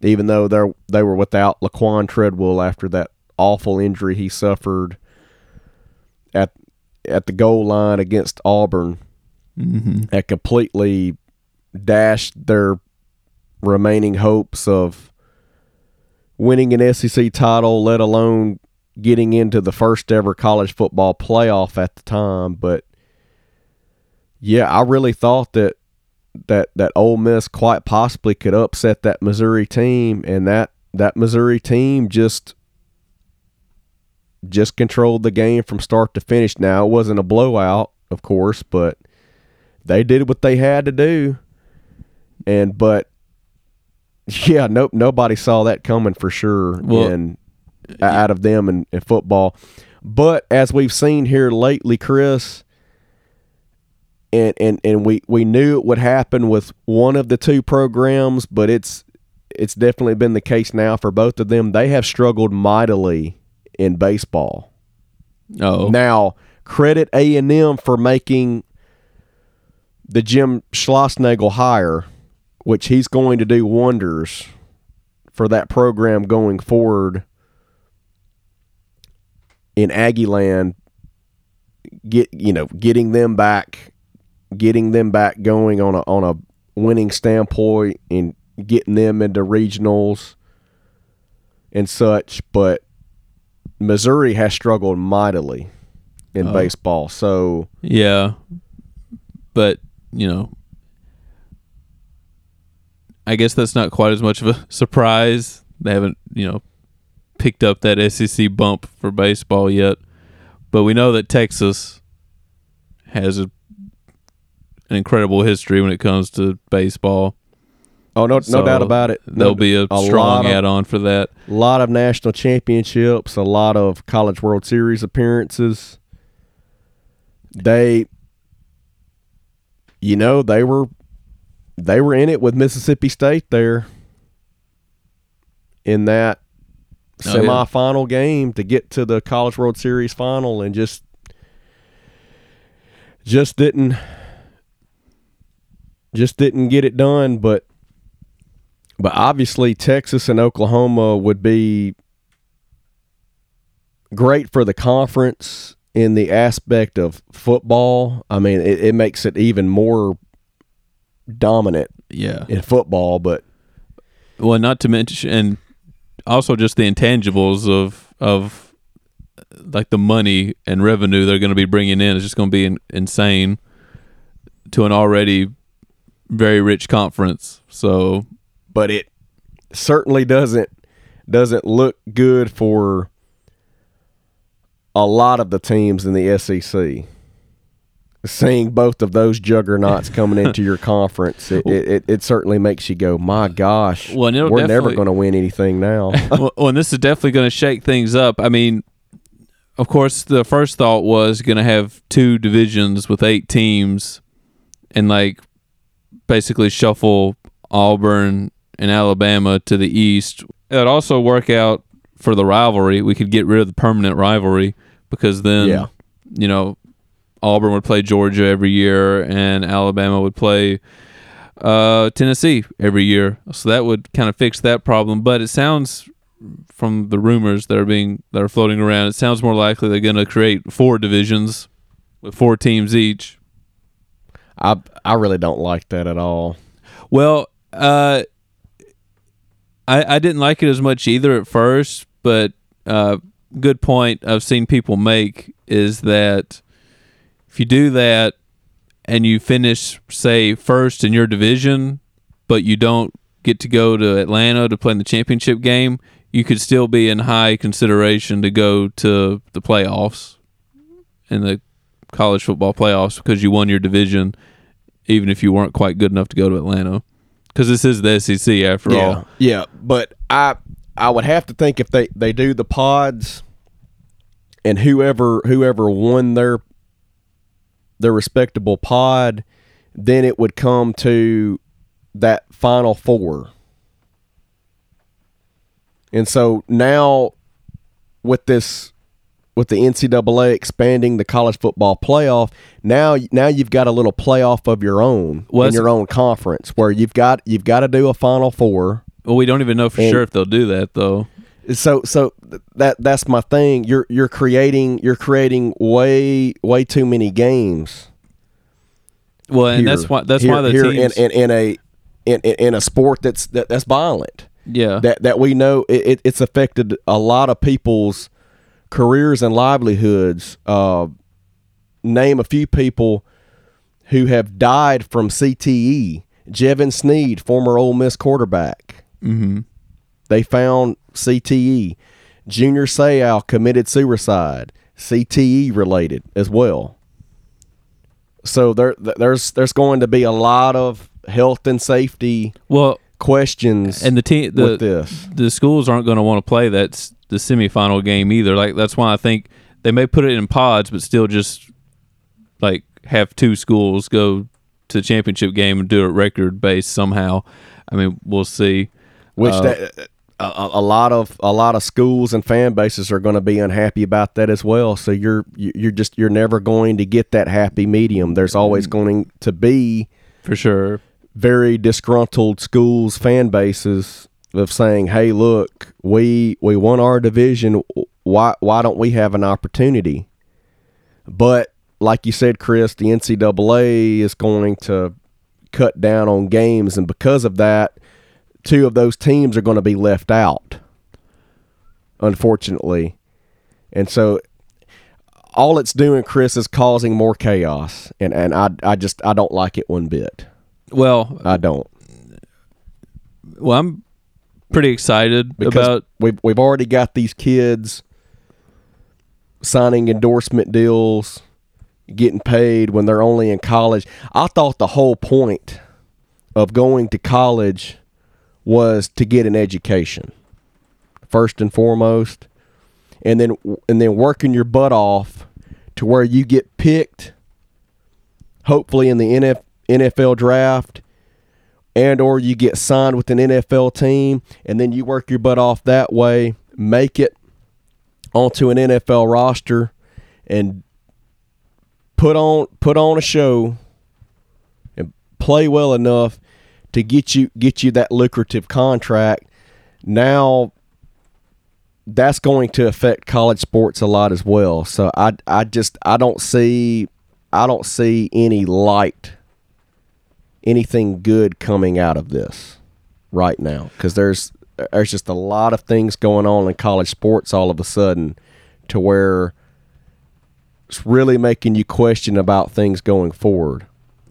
even though they they were without Laquon Treadwell after that awful injury he suffered at at the goal line against Auburn. hmm That completely dashed their remaining hopes of winning an SEC title, let alone getting into the first ever college football playoff at the time. But yeah, I really thought that that that Ole Miss quite possibly could upset that Missouri team, and that that Missouri team just just controlled the game from start to finish. Now it wasn't a blowout, of course, but they did what they had to do. And but (laughs) yeah, nope, nobody saw that coming for sure. Well, in, out of them in, in football. But as we've seen here lately, Chris, and, and, and we, we knew it would happen with one of the two programs, but it's it's definitely been the case now for both of them. They have struggled mightily in baseball. Oh, Now, credit A and M for making the Jim Schlossnagle hire, which he's going to do wonders for that program going forward in Aggie land. Get you know, getting them back, getting them back going on a on a winning standpoint and getting them into regionals and such. But Missouri has struggled mightily in Oh. baseball. So Yeah. But, you know, I guess that's not quite as much of a (laughs) surprise. They haven't, you know, picked up that SEC bump for baseball yet. But we know that Texas has a, an incredible history when it comes to baseball. Oh no, no doubt about it. There'll be a, lot strong of, add on for that. A lot of national championships, a lot of college World Series appearances. They, you know, they were they were in it with Mississippi State there. In that Oh, yeah. semifinal game to get to the College World Series final and just just didn't just didn't get it done but but obviously Texas and Oklahoma would be great for the conference in the aspect of football. I mean, it, it makes it even more dominant Yeah. in football, but Well, not to mention, and also just the intangibles of of like the money and revenue they're going to be bringing in is just going to be in, insane to an already very rich conference. So but it certainly doesn't doesn't look good for a lot of the teams in the SEC. Seeing both of those juggernauts coming into your (laughs) conference, it, it, it, certainly makes you go, "My gosh, Well, we're never going to win anything now." (laughs) well, well, and this is definitely going to shake things up. I mean, of course, the first thought was going to have two divisions with eight teams, and like basically shuffle Auburn and Alabama to the east. It would also work out for the rivalry. We could get rid of the permanent rivalry because then, Yeah. you know, Auburn would play Georgia every year, and Alabama would play uh, Tennessee every year. So that would kind of fix that problem. But it sounds from the rumors that are being that are floating around, it sounds more likely they're going to create four divisions with four teams each. I I really don't like that at all. Well, uh, I I didn't like it as much either at first, but uh, good point I've seen people make is that if you do that and you finish say first in your division, but you don't get to go to Atlanta to play in the championship game, you could still be in high consideration to go to the playoffs in the college football playoffs because you won your division even if you weren't quite good enough to go to Atlanta. Because this is the SEC after yeah, all. yeah. But I I would have to think if they they do the pods, and whoever whoever won their their respectable pod, then it would come to that final four. And so now, with this, with the NCAA expanding the college football playoff, now now you've got a little playoff of your own Well, in your own conference where you've got you've got to do a final four. Well, we don't even know for And- sure if they'll do that though. So so that that's my thing. You're you're creating you're creating way way too many games. Well, and here. that's why that's here, why the here teams. in, in, in a in, in, a sport that's that, that's violent. yeah, that that we know it, it, it's affected a lot of people's careers and livelihoods. Uh, name a few people who have died from CTE. Jevan Snead, former Ole Miss quarterback. hmm They found CTE. Junior Seau committed suicide, CTE related as well. So there, there's there's going to be a lot of health and safety well, questions and the team the with this. the schools aren't going to want to play that's the semifinal game either. Like that's why I think they may put it in pods, but still just like have two schools go to the championship game and do it record based somehow. I mean, we'll see. which Uh, that, a, a lot of a lot of schools and fan bases are going to be unhappy about that as well. So you're you- you're just you're never going to get that happy medium. There's always Mm. going to be For sure. Very disgruntled schools fan bases of saying, "Hey, look, we we won our division. Why why don't we have an opportunity?" But like you said, Chris, the NCAA is going to cut down on games, and because of that, two of those teams are going to be left out. Unfortunately, and so all it's doing, Chris, is causing more chaos, and and I I just I don't like it one bit. Well, I don't. well, I'm pretty excited because about we've we've already got these kids signing endorsement deals, getting paid when they're only in college. I thought the whole point of going to college was to get an education first and foremost and then and then working your butt off to where you get picked hopefully in the NF, NFL draft and or you get signed with an NFL team and then you work your butt off that way make it onto an NFL roster and put on put on a show and play well enough to get you get you that lucrative contract. Now that's going to affect college sports a lot as well. So I I just I don't see I don't see any light anything good coming out of this right now because there's there's just a lot of things going on in college sports all of a sudden to where it's really making you question about things going forward.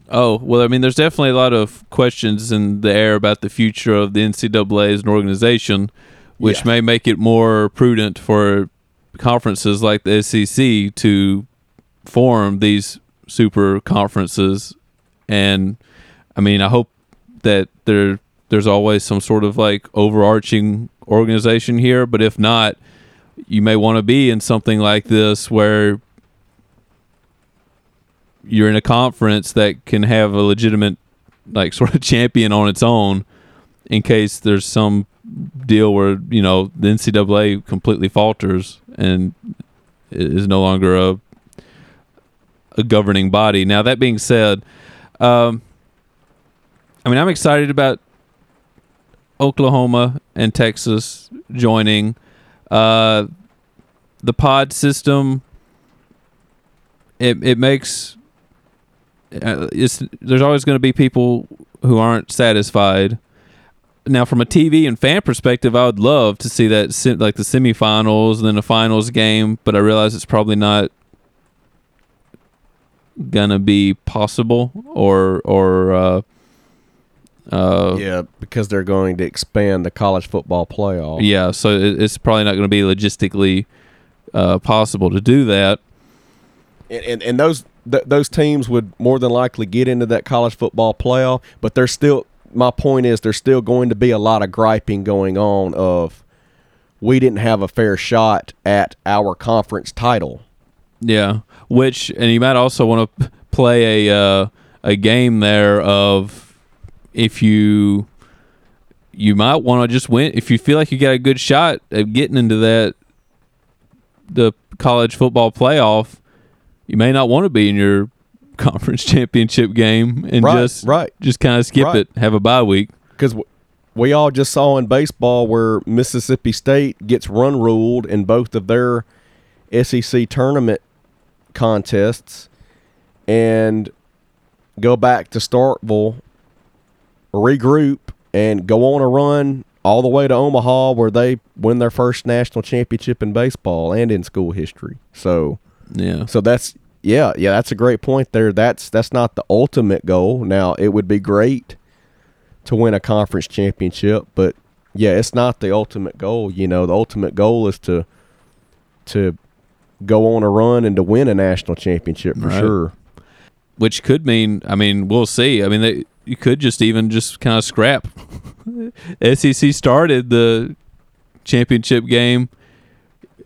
Oh well, I mean, there's definitely a lot of questions in the air about the future of the NCAA as an organization, which Yeah. may make it more prudent for conferences like the SEC to form these super conferences. And I mean, I hope that there there's always some sort of like overarching organization here, but if not, you may want to be in something like this where you're in a conference that can have a legitimate like (laughs) sort of champion on its own in case there's some deal where you know the NCAA completely falters and is no longer a a governing body. Now that being said, um, I mean I'm excited about Oklahoma and Texas joining uh, the pod system. It it makes uh, it's there's always going to be people who aren't satisfied. Now, from a TV and fan perspective, I would love to see that like the semifinals and then a finals game, but I realize it's probably not gonna be possible or or uh, uh, yeah, because they're going to expand the college football playoff. yeah, so it, it's probably not going to be logistically uh, possible to do that. and, and, and those th- those teams would more than likely get into that college football playoff, but they're still my point is there's still going to be a lot of griping going on of we didn't have a fair shot at our conference title. Yeah, which and you might also want to play a uh, a game there of if you you might want to just win if you feel like you got a good shot at getting into that the college football playoff. You may not want to be in your (laughs) conference championship game and Right, just right. just kind of skip Right. it, have a bye week. Because we all just saw in baseball where Mississippi State gets run ruled in both of their SEC tournament contests and go back to Starkville, regroup, and go on a run all the way to Omaha where they win their first national championship in baseball and in school history. So Yeah. so that's yeah, yeah, that's a great point there. That's that's not the ultimate goal. Now, it would be great to win a conference championship, but yeah, it's not the ultimate goal. You know, the ultimate goal is to to go on a run and to win a national championship for Right. sure. which could mean I mean we'll see. I mean they, you could just even just kind of scrap. (laughs) SEC started the championship game.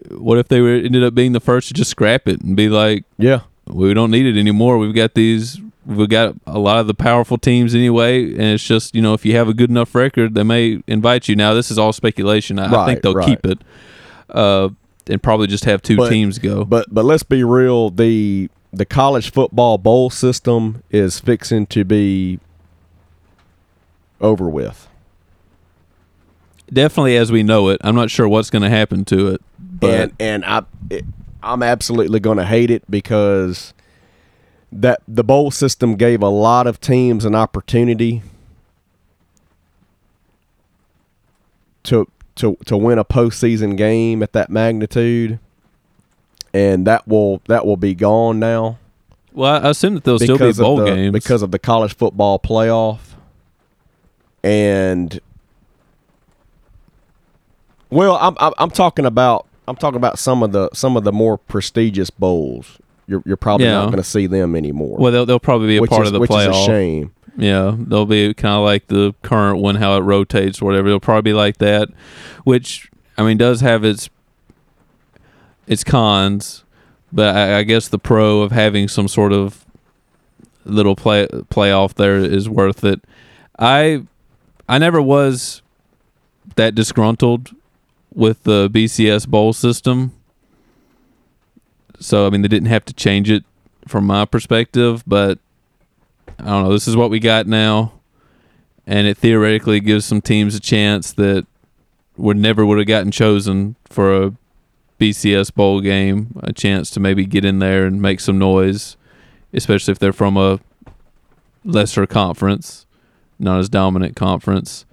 What if they were ended up being the first to just scrap it and be like, Yeah. we don't need it anymore. We've got these. We've got a lot of the powerful teams anyway, and it's just you know if you have a good enough record, they may invite you. Now this is all speculation. I, I think they'll right. keep it, uh, and probably just have two But- teams go. But but let's be real, the the college football bowl system is fixing to be over with. Definitely as we know it. I'm not sure what's going to happen to it, but and and I it, I'm absolutely going to hate it because that the bowl system gave a lot of teams an opportunity to to to win a postseason game at that magnitude, and that will that will be gone now well, I assume that there'll still be bowl the, games because of the college football playoff, and well, I'm I'm, I'm talking about I'm talking about some of the some of the more prestigious bowls. You're you're probably Yeah. not going to see them anymore. well, they'll, they'll probably be a part is, of the which playoff. is a shame. Yeah, they'll be kind of like the current one, how it rotates or whatever. They'll probably be like that, which I mean does have its its cons, but I, I guess the pro of having some sort of little play playoff there is worth it. I I never was that disgruntled with the BCS bowl system. So I mean, they didn't have to change it from my perspective, but I don't know. This is what we got now, and it theoretically gives some teams a chance that would never would have gotten chosen for a BCS bowl game, a chance to maybe get in there and make some noise, especially if they're from a lesser conference, not as dominant conference.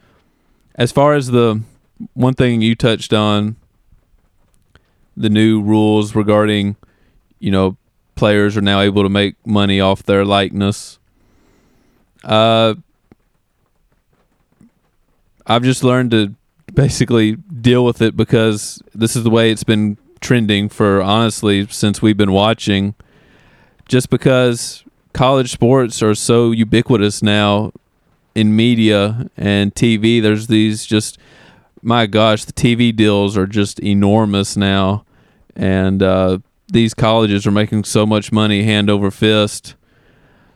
As far as the one thing you touched on, the new rules regarding, you know, players are now able to make money off their likeness. Uh, I've just learned to basically deal with it because this is the way it's been trending for honestly since we've been watching. Just because college sports are so ubiquitous now in media and TV, there's these just my gosh, the TV deals are just enormous now, and uh, these colleges are making so much money hand over fist.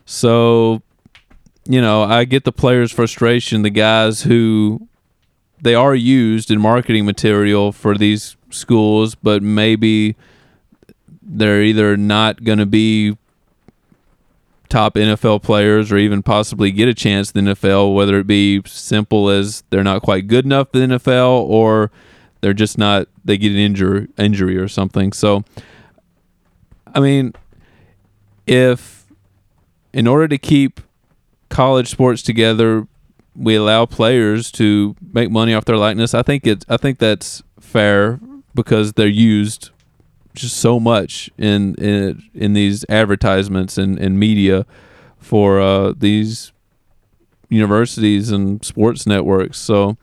So, you know, I get the players' frustration, the guys who they are used in marketing material for these schools, but maybe they're either not going to be top NFL players or even possibly get a chance in the NFL, whether it be simple as they're not quite good enough in the NFL or they're just not they get an injury injury or something. So I mean if in order to keep college sports together, we allow players to make money off their likeness. I think it's I think that's fair because they're used just so much in in in these advertisements and, and media for uh, these universities and sports networks. So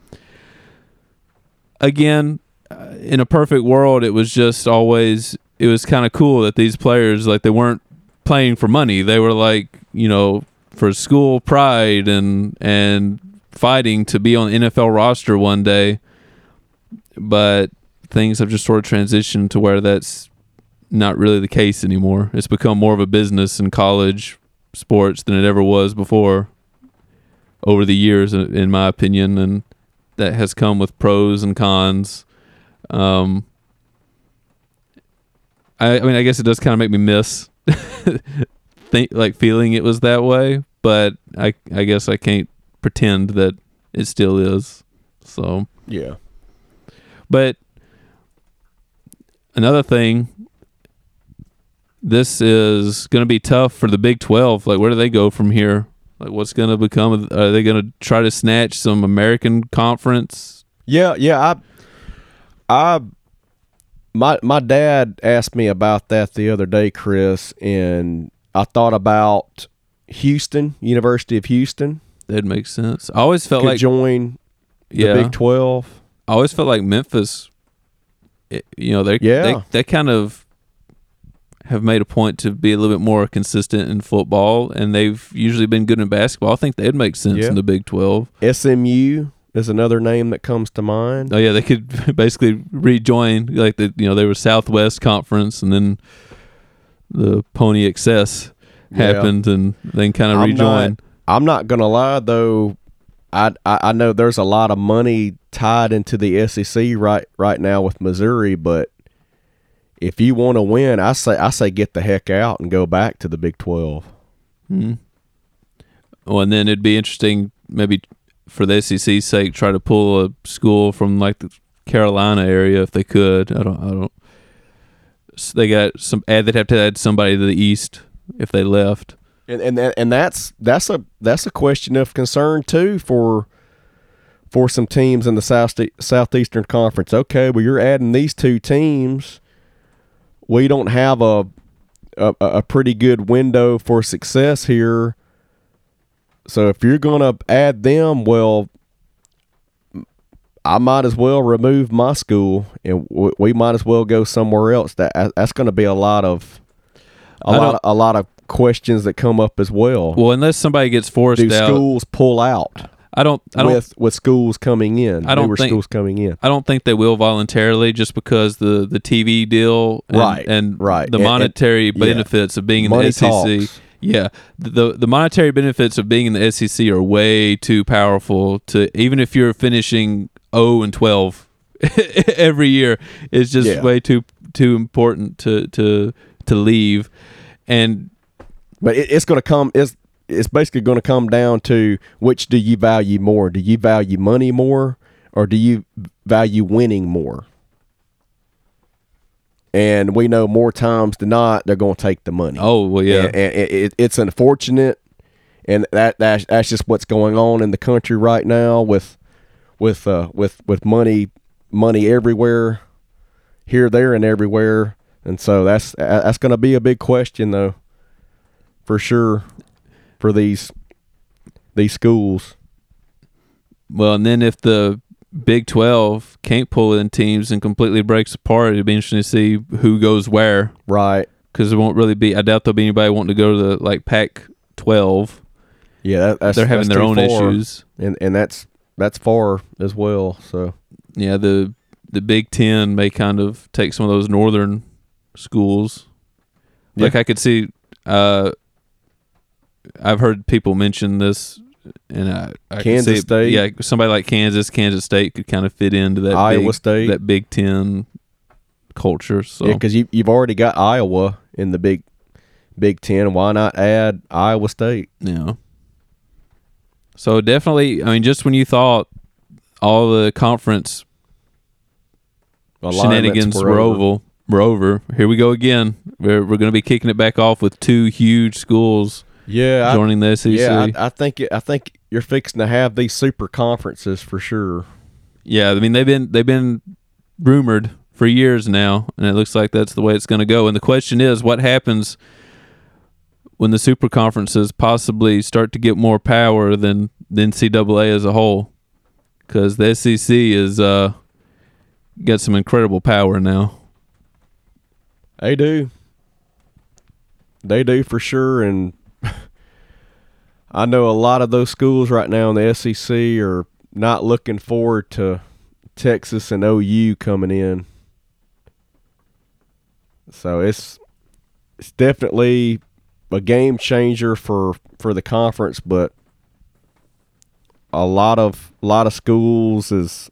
again, uh, in a perfect world, it was just always it was kind of cool that these players like they weren't playing for money. They were like you know for school pride and and fighting to be on NFL roster one day. But things have just sort of transitioned to where that's not really the case anymore. It's become more of a business in college sports than it ever was before over the years, in my opinion, and that has come with pros and cons. Um, I, I mean, I guess it does kind of make me miss (laughs) think like feeling it was that way, but I I guess I can't pretend that it still is. So Yeah. but another thing, this is going to be tough for the Big Twelve. Like, where do they go from here? Like, what's going to become? Of, are they going to try to snatch some American conference? Yeah, yeah. I, I, my my dad asked me about that the other day, Chris, and I thought about Houston, University of Houston, That makes sense. I always felt like join the yeah. Big Twelve. I always felt like Memphis. You know, they Yeah. they they kind of have made a point to be a little bit more consistent in football, and they've usually been good in basketball. I think they'd make sense Yeah. in the Big Twelve. SMU is another name that comes to mind. Oh yeah, they could (laughs) basically rejoin like the you know they were Southwest Conference, and then the Pony Excess Yeah. happened, and then kind of I'm rejoin. not- I'm not gonna lie though. I, I know there's a lot of money tied into the SEC right right now with Missouri, but if you want to win, I say I say get the heck out and go back to the Big Twelve. Hmm. Well, and then it'd be interesting, maybe for the SEC's sake, try to pull a school from like the Carolina area if they could. I don't. I don't. s- They got some. Add. They'd have to add somebody to the East if they left. And and that, and that's that's a that's a question of concern too for for some teams in the south southeastern conference. Okay, well you're adding these two teams. We don't have a a, a pretty good window for success here. So if you're going to add them, well, I might as well remove my school, and we might as well go somewhere else. That that's going to be a lot of a I lot of, a lot of questions that come up as well. Well, unless somebody gets forced Do out, schools pull out I don't. I don't. with with schools coming in? I don't think- schools coming in. I don't think they will voluntarily, just because the the TV deal, and, Right, and right. the And- and- monetary yeah. benefits of being in Money the SEC. talks. Yeah, the the monetary benefits of being in the SEC are way too powerful to even if you're finishing 0 and 12 (laughs) every year. It's just Yeah. way too too important to to to leave. And But it, it's going to come. It's it's basically going to come down to which do you value more? Do you value money more, or do you value winning more? And we know more times than not they're going to take the money. oh well, yeah, and, and it, it, it's unfortunate, and that that's, that's just what's going on in the country right now with with uh, with with money money everywhere, here, there, and everywhere, and so that's that's going to be a big question though, for sure, for these these schools. Well, and then if the Big Twelve can't pull in teams and completely breaks apart, it'd be interesting to see who goes where. Right. Because there won't really be. I doubt there'll be anybody wanting to go to the like Pac twelve. Yeah, that, that's They're having that's their own far. issues. and and that's that's far as well. So Yeah, the the Big Ten may kind of take some of those northern schools. Like I could see. Uh, I've heard people mention this, and I, I Kansas see State. Yeah, somebody like Kansas, Kansas State could kind of fit into that. Iowa big, State. that Big Ten culture. So yeah, because you you've already got Iowa in the big Big Ten. Why not add Iowa State? Yeah. So definitely, I mean, just when you thought all the conference Alignments shenanigans were over, were over, here we go again. We're we're going to be kicking it back off with two huge schools Yeah, I, joining the SEC. yeah. Yeah, I, I think I think you're fixing to have these super conferences for sure. Yeah, I mean they've been they've been rumored for years now, and it looks like that's the way it's going to go. And the question is, what happens when the super conferences possibly start to get more power than the NCAA as a whole? Because the SEC is uh, got some incredible power now. They do. They do for sure, and I know a lot of those schools right now in the SEC are not looking forward to Texas and OU coming in. So it's it's definitely a game changer for for the conference, but a lot of lot of schools is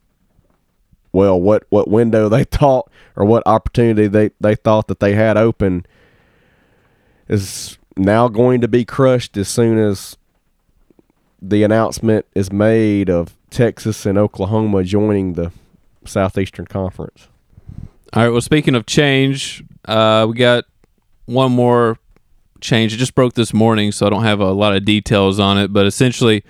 well what what window they (laughs) thought or what opportunity they they thought that they had open is now going to be crushed as soon as the announcement is made of Texas and Oklahoma joining the Southeastern Conference. All right. Well, speaking of change, uh, we got one more change. It just broke this morning, so I don't have a lot of details on it. But essentially,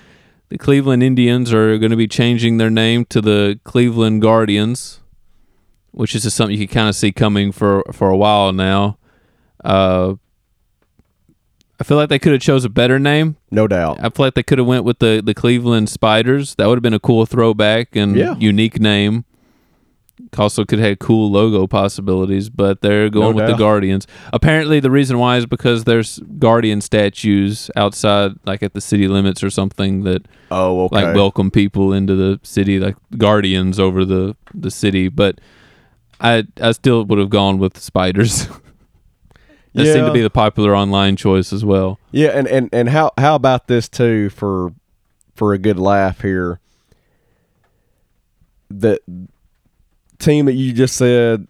the Cleveland Indians are going to be changing their name to the Cleveland Guardians, which is just something you can kind of see coming for for a while now. Uh, I feel like they could have chose a better name. No doubt. I feel like they could have went with the the Cleveland Spiders. That would have been a cool throwback and Yeah. unique name. Also, could have cool logo possibilities, but they're going No with the. Guardians. Apparently, the reason why is because there's Guardian statues outside, like at the city limits or something, that Oh, okay. like welcome people into the city, like guardians over the the city. But I I still would have gone with the spiders. (laughs) that seemed to be the popular online choice as well. Yeah, and, and, and how how about this too for for a good laugh here? The team that you just said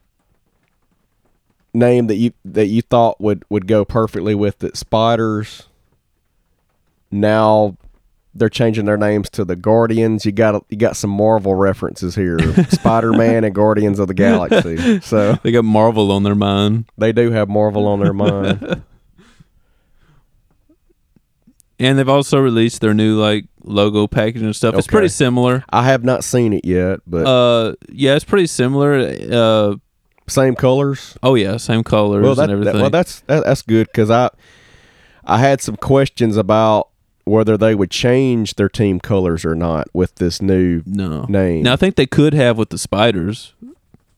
name that you that you thought would would go perfectly with it, Spiders. Now they're changing their names to the Guardians. You got you got some Marvel references here, (laughs) Spider Man and Guardians of the Galaxy. So (laughs) They got Marvel on their mind. they do have Marvel on their mind. (laughs) And they've also released their new like logo package and stuff. It's pretty similar. I have not seen it yet, but Uh, yeah, it's pretty similar. Uh, same colors. oh yeah, same colors well, that, and that- well, that's that, that's good because I I had some questions about whether they would change their team colors or not with this new no, name. Now I think they could have with the spiders.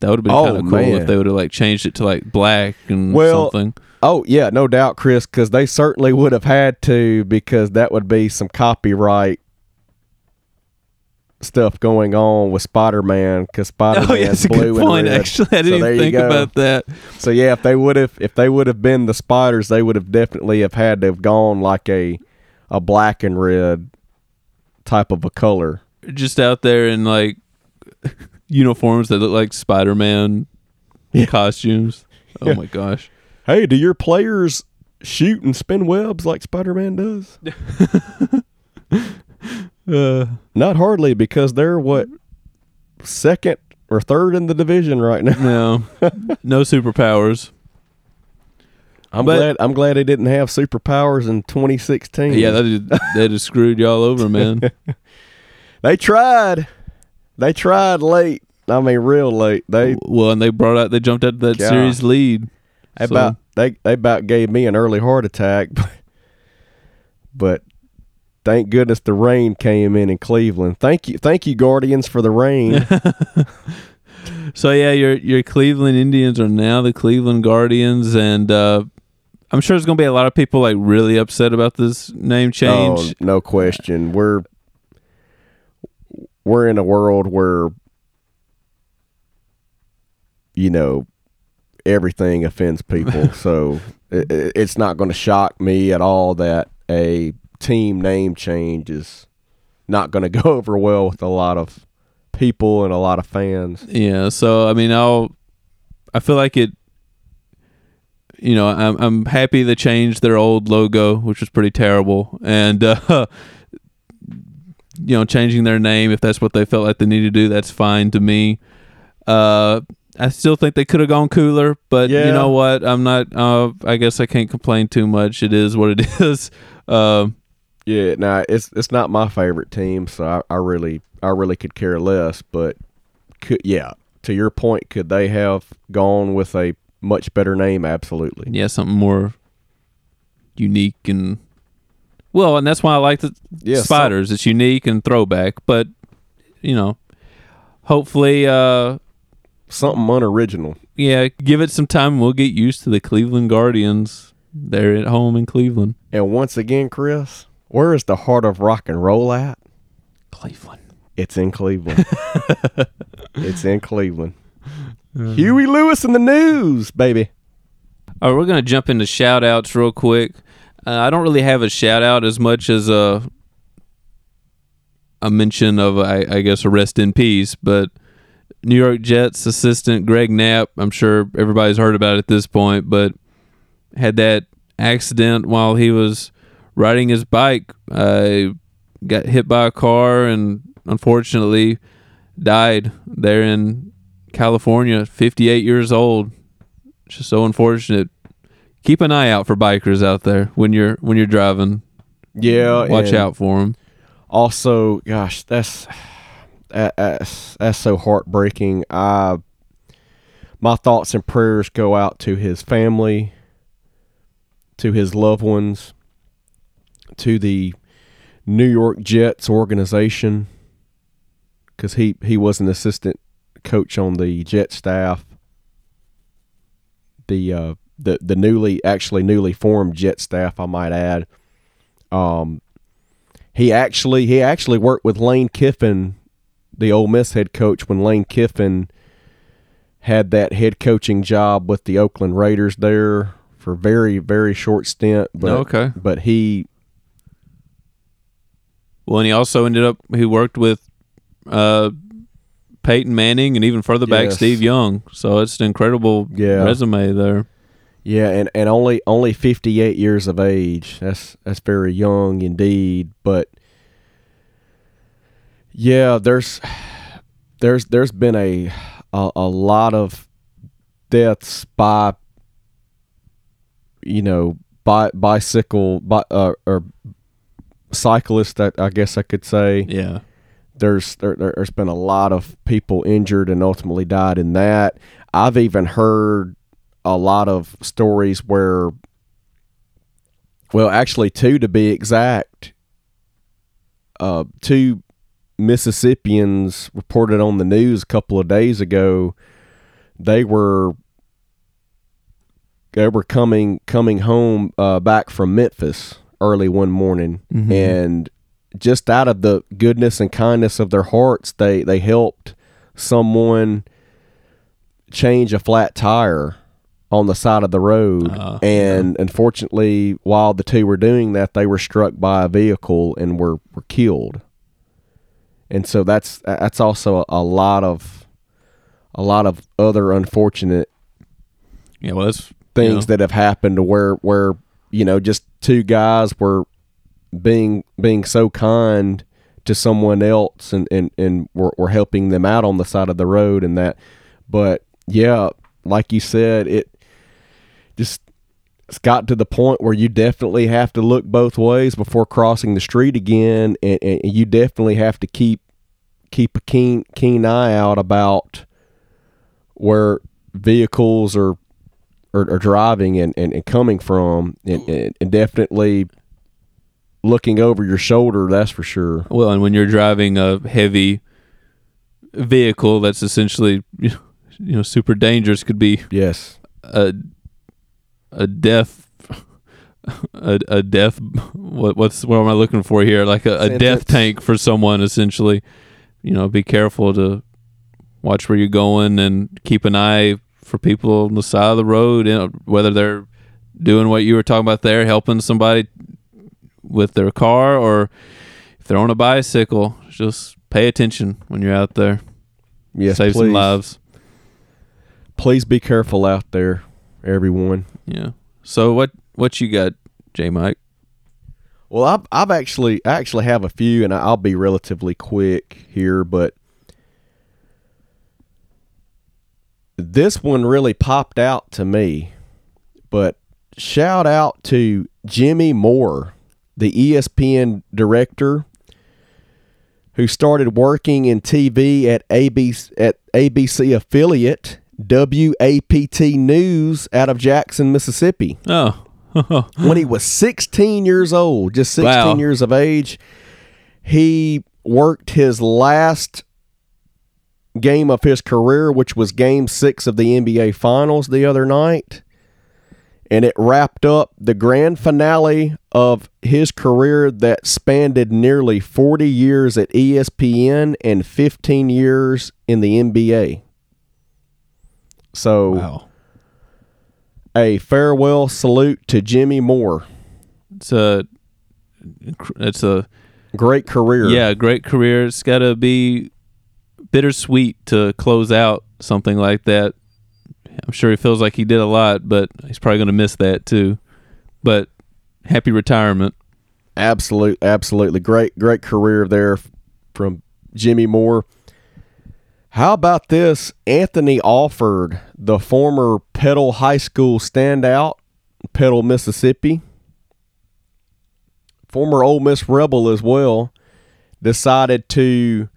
That would have been Oh, kind of cool man. if they would have like changed it to like black and Well, something. Oh yeah, no doubt, Chris, because they certainly would have had to because that would be some copyright stuff going on with Spider-Man because Spider-Man (laughs) Oh yeah, that's a blue good point. and red. Actually, I So didn't there even think about that. So yeah, if they would have if they would have been the spiders, they would have definitely have had to have gone like a a black and red type of a color. Just out there in like, (laughs) uniforms that look like Spider-Man Yeah. costumes. Oh Yeah. my gosh. Hey, do your players shoot and spin webs like Spider Man does? (laughs) Uh, Not hardly, because they're what second or third in the division right now. no, (laughs) no superpowers. I'm But- glad. I'm glad they didn't have superpowers in 2016. Yeah, that just, that just screwed y'all over, man. (laughs) they tried. They tried late. I mean, real late. They well, and they brought out, they jumped out to that God. series lead. They So- about they they about gave me an early heart attack, (laughs) but thank goodness the rain came in in Cleveland. Thank you, thank you, Guardians, for the rain. (laughs) So yeah, your your Cleveland Indians are now the Cleveland Guardians, and uh, I'm sure there's gonna be a lot of people like really upset about this name oh, change. Oh, no question. We're we're in a world where you know everything offends people. (laughs) so it, it- it's not going to shock me at all that a team name change is not going to go (laughs) over well with a lot of people and a lot of fans. Yeah, so I mean, I'll I feel like it. You know, I'm I'm happy they changed their old logo, which was pretty terrible, and uh, (laughs) you know, changing their name if that's what they felt like they needed to do, that's fine to me. Uh, I still think they could have gone cooler, but you know what? I'm not. Uh, I guess I can't complain too much. It is what it (laughs) is. Um, Yeah, now it's it's not my favorite team, so I, I really I really could care less. But could yeah, to your point, could they have gone with a much better name? Absolutely. yeah, something more unique and well, and that's why I like the Yeah, spiders. it's unique and throwback, but you know, hopefully, uh, Something unoriginal. yeah, give it some time. We'll get used to the Cleveland Guardians. They're at home in Cleveland. And once again, Chris, where is the heart of rock and roll at? Cleveland. It's in Cleveland. (laughs) it's in Cleveland. Huey Lewis and the News, baby. All right, we're gonna jump into shout outs real quick. Uh, I don't really have a shout out as much as a a mention of I, I guess a rest in peace, but New York Jets assistant Greg Knapp. I'm sure everybody's heard about it at this point, but had that accident while he was riding his bike. Uh, got hit by a car and unfortunately died there in California. 58 years old. It's just so unfortunate. Keep an eye out for bikers out there when you're when you're driving. Yeah, Watch out for them. Also, gosh, that's that's that's so heartbreaking. I my thoughts and prayers go out to his family, to his loved ones, to the New York Jets organization, because he he was an assistant coach on the Jet staff. The uh, the the newly actually newly formed Jet staff, I might add. Um, he actually he actually worked with Lane Kiffin, the Ole Miss head coach, when Lane Kiffin had that head coaching job with the Oakland Raiders there for a very very short stint. But okay. but he Well, and he also ended up he worked with uh, Peyton Manning and even further back Yes. Steve Young. So it's an incredible Yeah. resume there. yeah, and, and only only fifty eight years of age. That's that's very young indeed. But yeah, there's there's there's been a a, a lot of deaths by you know by bicycle bi- uh, or cyclist. I, I guess I could say Yeah. There's there, there's been a lot of people injured and ultimately died in that. I've even heard a lot of stories where well actually two to be exact uh two Mississippians reported on the news a couple of days ago they were they were coming coming home uh, back from Memphis early one morning Mhm. and just out of the goodness and kindness of their hearts they they helped someone change a flat tire on the side of the road. Uh, and unfortunately while the two were doing that they were struck by a vehicle and were were killed. And so that's that's also a, a lot of a lot of other unfortunate Yeah, well, that's things you know, that have happened to where where you know just two guys were being being so kind to someone else and and and were, were helping them out on the side of the road and that. But yeah like you said it just it's got to the point where you definitely have to look both ways before crossing the street again. And, and you definitely have to keep keep a keen keen eye out about where vehicles are are, are driving and, and, and coming from. And, and, and definitely looking over your shoulder that's for sure. Well, and when you're driving a heavy vehicle that's essentially (laughs) you know super dangerous, could be yes. a a death (laughs) a, a death what what's what am I looking for here? Like a, a death tank for someone essentially. You know be careful to watch where you're going and keep an eye for people on the side of the road you know, whether they're doing what you were talking about there helping somebody with their car or if they're on a bicycle just pay attention when you're out there. Yes save please. some lives. Please be careful out there everyone. Yeah. So what what you got J Mike Well, I've I've actually I actually have a few, and I'll be relatively quick here, but this one really popped out to me. But shout out to Jimmy Moore, the ESPN director, who started working in TV at ABC at ABC affiliate WAPT News out of Jackson, Mississippi oh (laughs) when he was 16 years old, just 16 Wow. years of age, he worked his last game of his career, which was game six of the NBA Finals the other night. And it wrapped up the grand finale of his career that spanned nearly 40 years at ESPN and 15 years in the NBA. So, wow a farewell salute to Jimmy Moore. it's a it's a Great career. yeah great career it's got to be bittersweet to close out something like that i'm sure he feels like he did a lot but he's probably going to miss that too but happy retirement Absolute, absolutely great, great career there from Jimmy Moore. How about this? Anthony Alford, the former Petal High School standout, Petal, Mississippi, former Ole Miss Rebel as well, decided to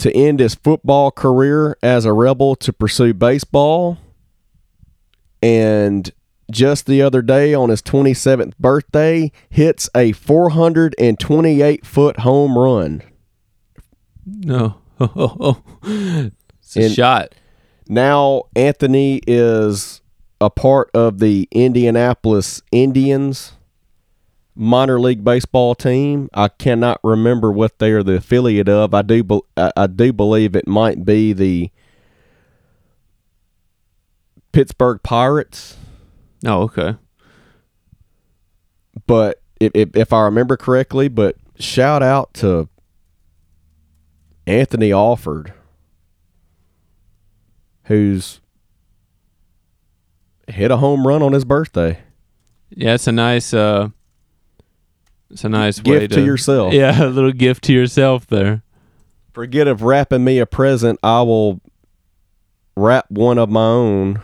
to end his football career as a Rebel to pursue baseball. And just the other day on his 27th birthday, hits a 428 foot home run. no (laughs) it's a And- shot Now Anthony is a part of the Indianapolis Indians minor league baseball team. I cannot remember what they are the affiliate of. I do bel I, I do believe it might be the Pittsburgh Pirates. oh okay but if, if, if I remember correctly, but shout out to Anthony Alford, who's hit a home run on his birthday. yeah it's a nice uh it's a nice way Gift to yourself. yeah (laughs) a little gift to yourself there Forget of wrapping me a present, I will wrap one of my own,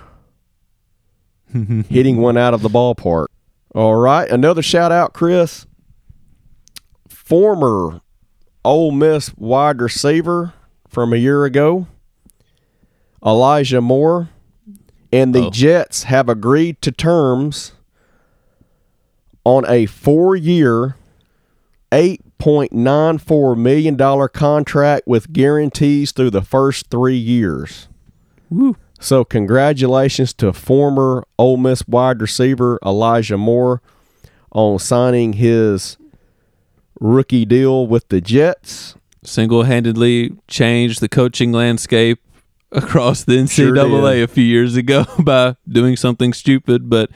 (laughs) hitting one out of the ballpark. All right, another shout out, Chris. Former Ole Miss wide receiver from a year ago, Elijah Moore, and the Oh. Jets have agreed to terms on a four-year, $8.94 million contract with guarantees through the first three years. Woo. So, congratulations to former Ole Miss wide receiver Elijah Moore on signing his rookie deal with the Jets. single-handedly changed the coaching landscape across the NCAA did. a few years ago (laughs) by doing something stupid, but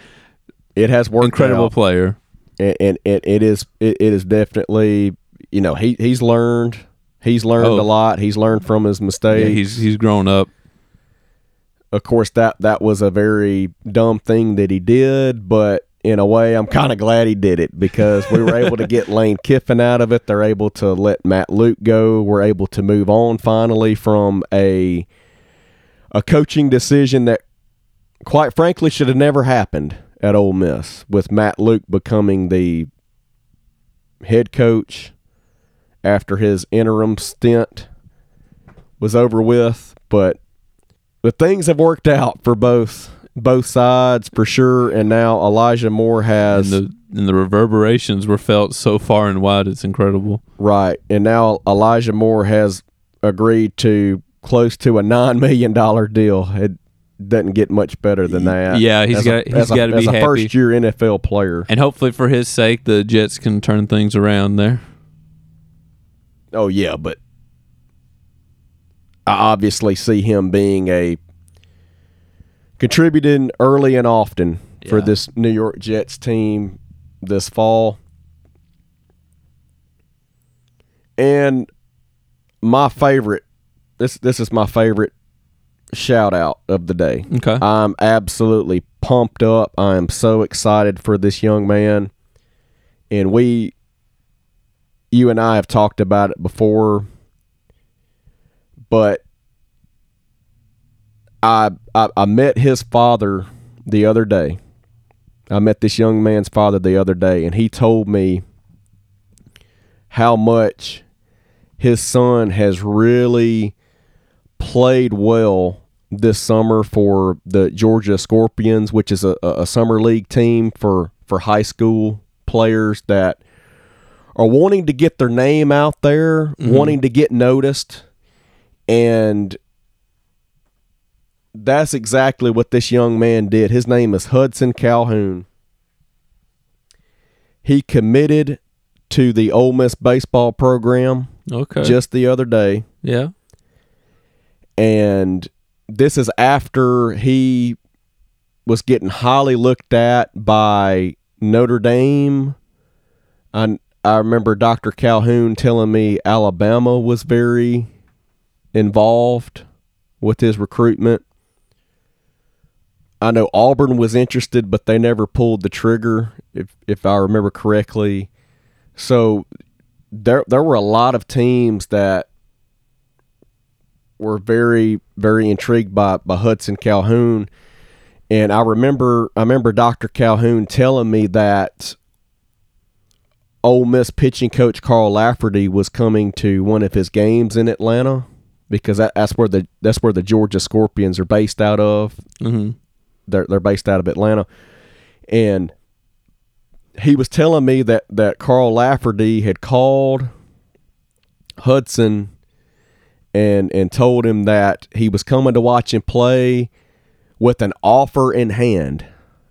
It has worked incredible out. player. and, and, and it is it, it is definitely you know he he's learned he's learned Oh. a lot he's learned from his Yeah, mistakes he's he's grown up. of course that that was a very dumb thing that he did, but in a way I'm kind of glad he did it because we were able to get (laughs) Lane Kiffin out of it. They're able to let Matt Luke go. We're able to move on finally from a a coaching decision that quite frankly should have never happened at Ole Miss with Matt Luke becoming the head coach after his interim stint was over with, but the things have worked out for both both sides for sure. And now Elijah Moore has and the and the reverberations were felt so far and wide. It's incredible. right, and now Elijah Moore has agreed to close to a nine million dollar deal. It doesn't get much better than that. Yeah, he's got he's got to as be a happy. first year NFL player. And hopefully, for his sake, the Jets can turn things around there. Oh yeah, but I obviously see him being a contributing early and often for this New York Jets team this fall. And my favorite this this is my favorite shout out of the day. Okay. I'm absolutely pumped up. I am so excited for this young man. And we you and I have talked about it before, but I, I I met his father the other day. I met this young man's father the other day, and he told me how much his son has really played well this summer for the Georgia Scorpions, which is a, a summer league team for, for high school players that are wanting to get their name out there, mm-hmm. wanting to get noticed. And that's exactly what this young man did. His name is Hudson Calhoun. He committed to the Ole Miss baseball program Okay. just the other day yeah. And this is after he was getting highly looked at by Notre Dame. I I remember Dr. Calhoun telling me Alabama was very involved with his recruitment. I know Auburn was interested, but they never pulled the trigger, if if I remember correctly. So there there were a lot of teams that were very very intrigued by by Hudson Calhoun. And I remember I remember Dr. Calhoun telling me that Ole Miss pitching coach Carl Lafferty was coming to one of his games in Atlanta because that, that's where the that's where the Georgia Scorpions are based out of. Hmm they're they're based out of Atlanta, and he was telling me that that Carl Lafferty had called Hudson and and told him that he was coming to watch him play with an offer in hand,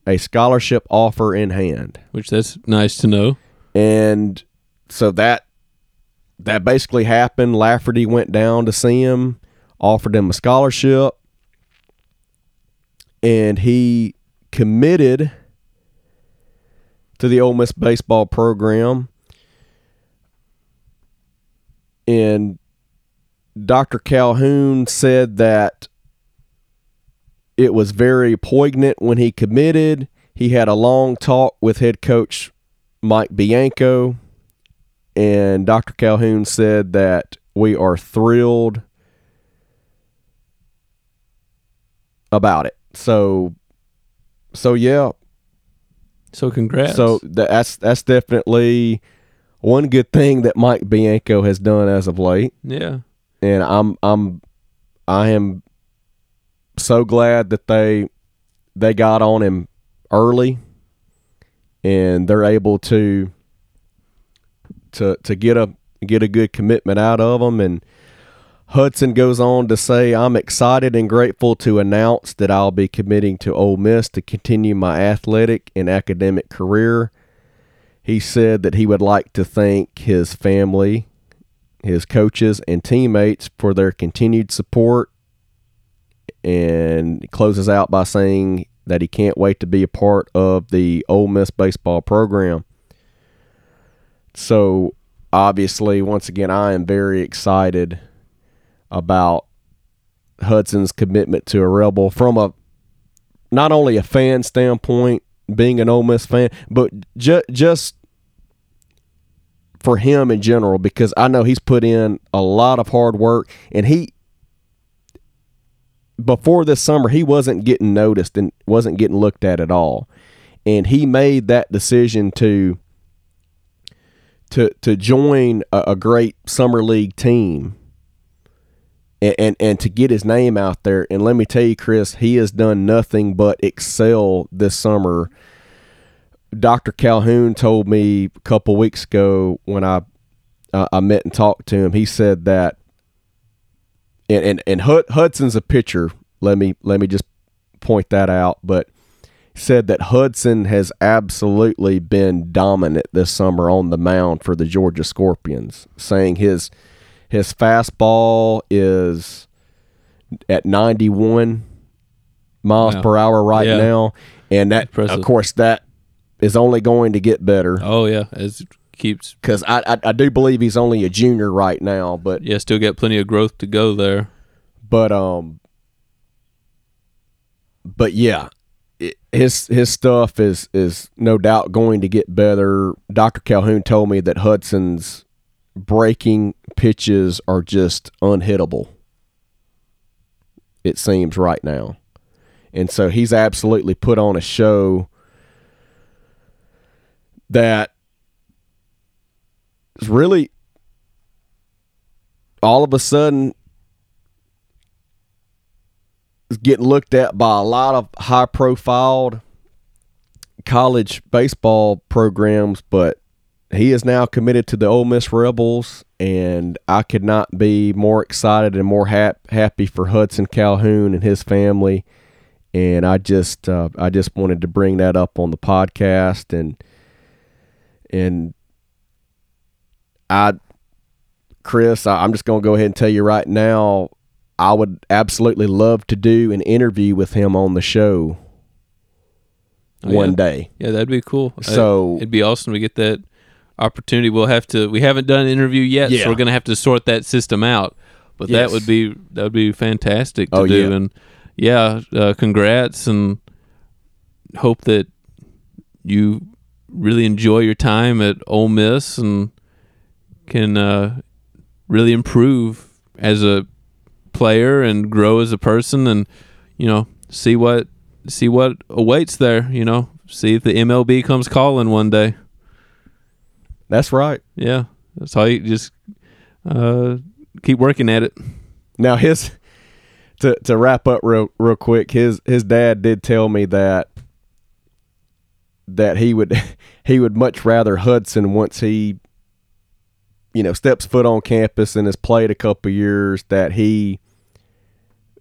a scholarship offer in hand, Which that's nice to know. and so that that basically happened. Lafferty went down to see him, offered him a scholarship, and he committed to the Ole Miss baseball program. And Dr. Calhoun said that it was very poignant when he committed. He had a long talk with head coach Mike Bianco, and Dr. Calhoun said that we are thrilled about it. So, so yeah, So congrats. so that's that's definitely one good thing that Mike Bianco has done as of late, yeah. And I'm I'm I am so glad that they they got on him early, and they're able to to to get a get a good commitment out of him and. Hudson goes on to say, I'm excited and grateful to announce that I'll be committing to Ole Miss to continue my athletic and academic career. He said that he would like to thank his family, his coaches, and teammates for their continued support. And closes out by saying that he can't wait to be a part of the Ole Miss baseball program. So, obviously, once again, I am very excited about Hudson's commitment to a Rebel from a not only a fan standpoint, being an Ole Miss fan, but ju- just for him in general because I know he's put in a lot of hard work and he before this summer he wasn't getting noticed and wasn't getting looked at at all. And he made that decision to to to join a, a great summer league team and, and and to get his name out there and let me tell you Chris he has done nothing but excel this summer Dr. Calhoun told me a couple weeks ago when I uh, I met and talked to him. He said that, and and, and Hudson's a pitcher. Let me let me just point that out. But said that Hudson has absolutely been dominant this summer on the mound for the Georgia Scorpions, saying his his fastball is at 91 miles Wow. per hour right Yeah. now, and that Impressive. of course that is only going to get better. Oh yeah, as it keeps because I, I I do believe he's only a junior right now, but yeah, still got plenty of growth to go there. but um but yeah it, his his stuff is is no doubt going to get better. Dr calhoun told me that hudson's breaking pitches are just unhittable it seems right now. And so he's absolutely put on a show that is really all of a sudden is getting looked at by a lot of high profiled college baseball programs, but he is now committed to the Ole Miss Rebels, and I could not be more excited and more hap- happy for Hudson Calhoun and his family. And I just, uh, I just wanted to bring that up on the podcast, and and I, Chris, I, I'm just gonna go ahead and tell you right now, I would absolutely love to do an interview with him on the show Oh, one yeah. day. Yeah, that'd be cool. Uh, So- it'd be awesome to get that opportunity. We'll have to. We haven't done an interview yet, Yeah. so we're gonna have to sort that system out. But Yes. that would be that would be fantastic to Oh, do. yeah. And yeah, uh, congrats, and hope that you really enjoy your time at Ole Miss and can uh, really improve as a player and grow as a person, and you know see what see what awaits there. You know, see if the MLB comes calling one day. That's right. Yeah, that's how you just uh, keep working at it. Now his to to wrap up real real quick, his his dad did tell me that that he would (laughs) he would much rather Hudson once he you know steps foot on campus and has played a couple years that he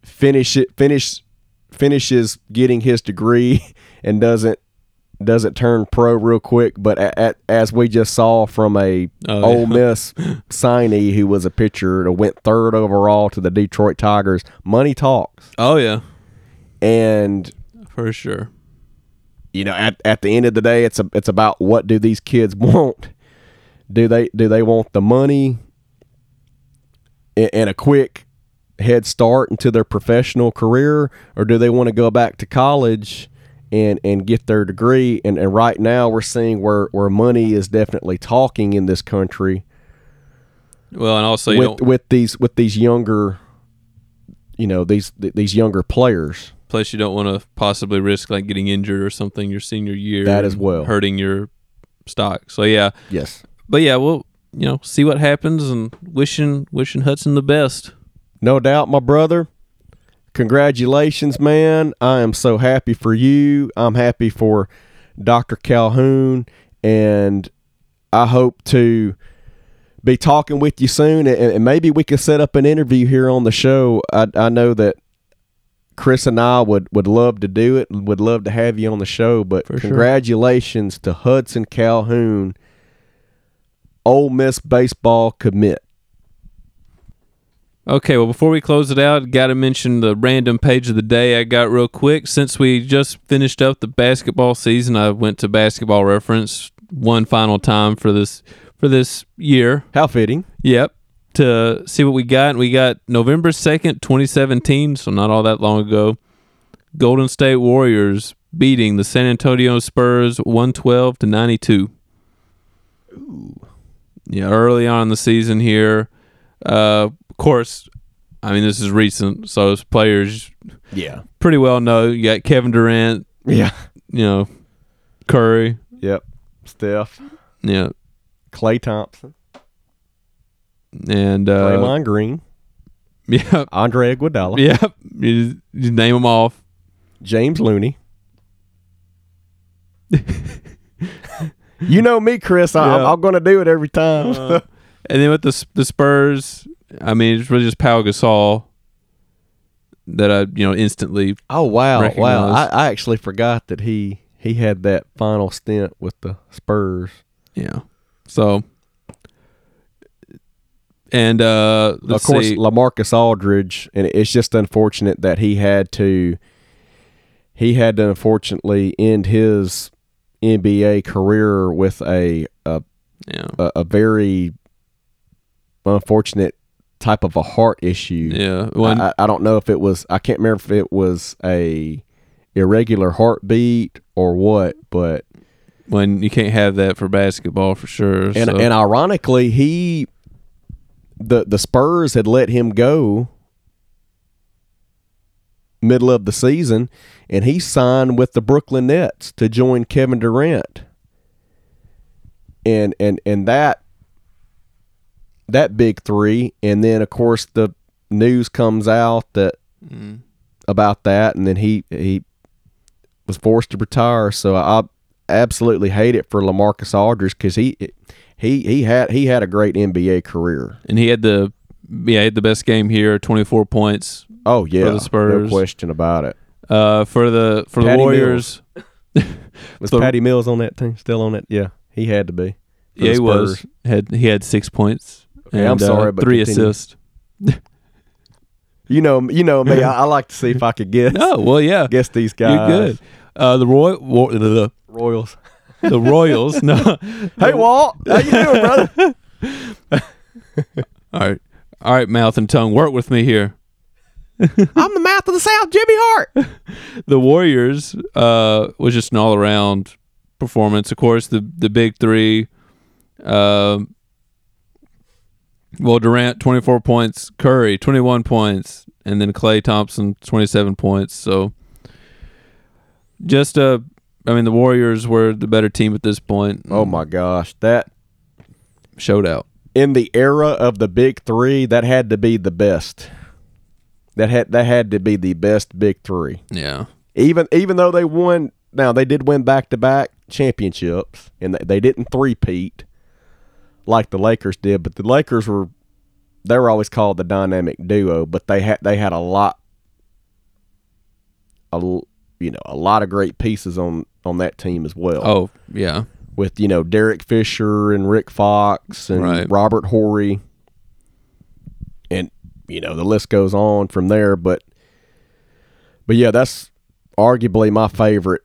finish it finish finishes getting his degree (laughs) and doesn't doesn't turn pro real quick but a at, as we just saw from a Oh, Ole yeah. (laughs) Miss signee who was a pitcher that went third overall to the Detroit Tigers money talks Oh yeah, and for sure. You know at, at the end of the day it's a, it's about what do these kids (laughs) want? Do they do they want the money and, and a quick head start into their professional career? Or do they want to go back to college and and get their degree? And, and right now we're seeing where where money is definitely talking in this country. Well, and also with with these with these younger you know these these younger players Plus, you don't want to possibly risk like getting injured or something your senior year. That as well. hurting your stock. So yeah, yes but yeah, we'll you know see what happens and wishing wishing Hudson the best. No doubt, my brother. Congratulations, man. I am so happy for you. I'm happy for Dr. Calhoun. And I hope to be talking with you soon. And, and maybe we could set up an interview here on the show. I, I know that Chris and I would, would love to do it and would love to have you on the show. But For sure. congratulations to Hudson Calhoun, Ole Miss baseball commit. Okay, well, before we close it out, got to mention the random page of the day I got real quick. Since we just finished up the basketball season, I went to Basketball Reference one final time for this for this year. How fitting. Yep, to see what we got. We got November 2nd, 2017, so not all that long ago. Golden State Warriors beating the San Antonio Spurs 112 to 92. Ooh. Yeah, early on in the season here. Uh, of course, I mean, this is recent, so as players Yeah. pretty well know. You got Kevin Durant, Yeah. you know, Curry, Yep. Steph, yeah, Klay Thompson, and uh, Draymond Green, (laughs) yeah, Andre Iguodala, yeah. You, just- you name them off. James Looney. (laughs) you know me, Chris. I, Yeah. I'm going to do it every time. Uh, and then with the the Spurs, I mean, it's really just Pau Gasol that I you know instantly. oh wow, wow! I, I actually forgot that he he had that final stint with the Spurs. Yeah. So. And uh, let's of course, see. LaMarcus Aldridge, and it's just unfortunate that he had to he had to unfortunately end his NBA career with a a, yeah, a, a very unfortunate type of a heart issue. yeah. When, I, I don't know if it was I can't remember if it was a irregular heartbeat or what, but when you can't have that for basketball for sure. and so. and ironically he the the Spurs had let him go middle of the season and he signed with the Brooklyn Nets to join Kevin Durant. And and and that that big 3 and then of course the news comes out that Mm. about that and then he he was forced to retire so I absolutely hate it for LaMarcus Aldridge cuz he he he had he had a great NBA career. and he had the yeah he had the best game here, twenty four points. Oh yeah, the Spurs. no question about it. Uh, for the for the Warriors, (laughs) Was So- Patty Mills on that team? Still on it? Yeah, he had to be. yeah, he was had he had six points. Okay, I'm sorry, uh, but three continue. assists. (laughs) You know, you know me. I, I like to see if I could (laughs) guess No, well, yeah, guess these guys. you're good. Uh, the Roy, Wa- the, Royals. The Royals. no, (laughs) Hey Walt, how you doing, brother? (laughs) all right, all right, mouth and tongue, work with me here. (laughs) I'm the mouth of the South, Jimmy Hart. the Warriors uh, was just an all around performance. Of course, the the big three. Um, well, Durant twenty four points, Curry twenty one points, and then Klay Thompson twenty seven points. So, just uh, I mean, the Warriors were the better team at this point. Oh my gosh, that showed out. in the era of the big three, that had to be the best. That had that had to be the best big three. Yeah, Even even though they won, now they did win back to back championships, and they, they didn't three-peat like the Lakers did. But the Lakers were they were always called the dynamic duo, but they had they had a lot, a you know a lot of great pieces on on that team as well. Oh yeah, with you know Derek Fisher and Rick Fox and Right. Robert Horry, and you know the list goes on from there. But but yeah, that's arguably my favorite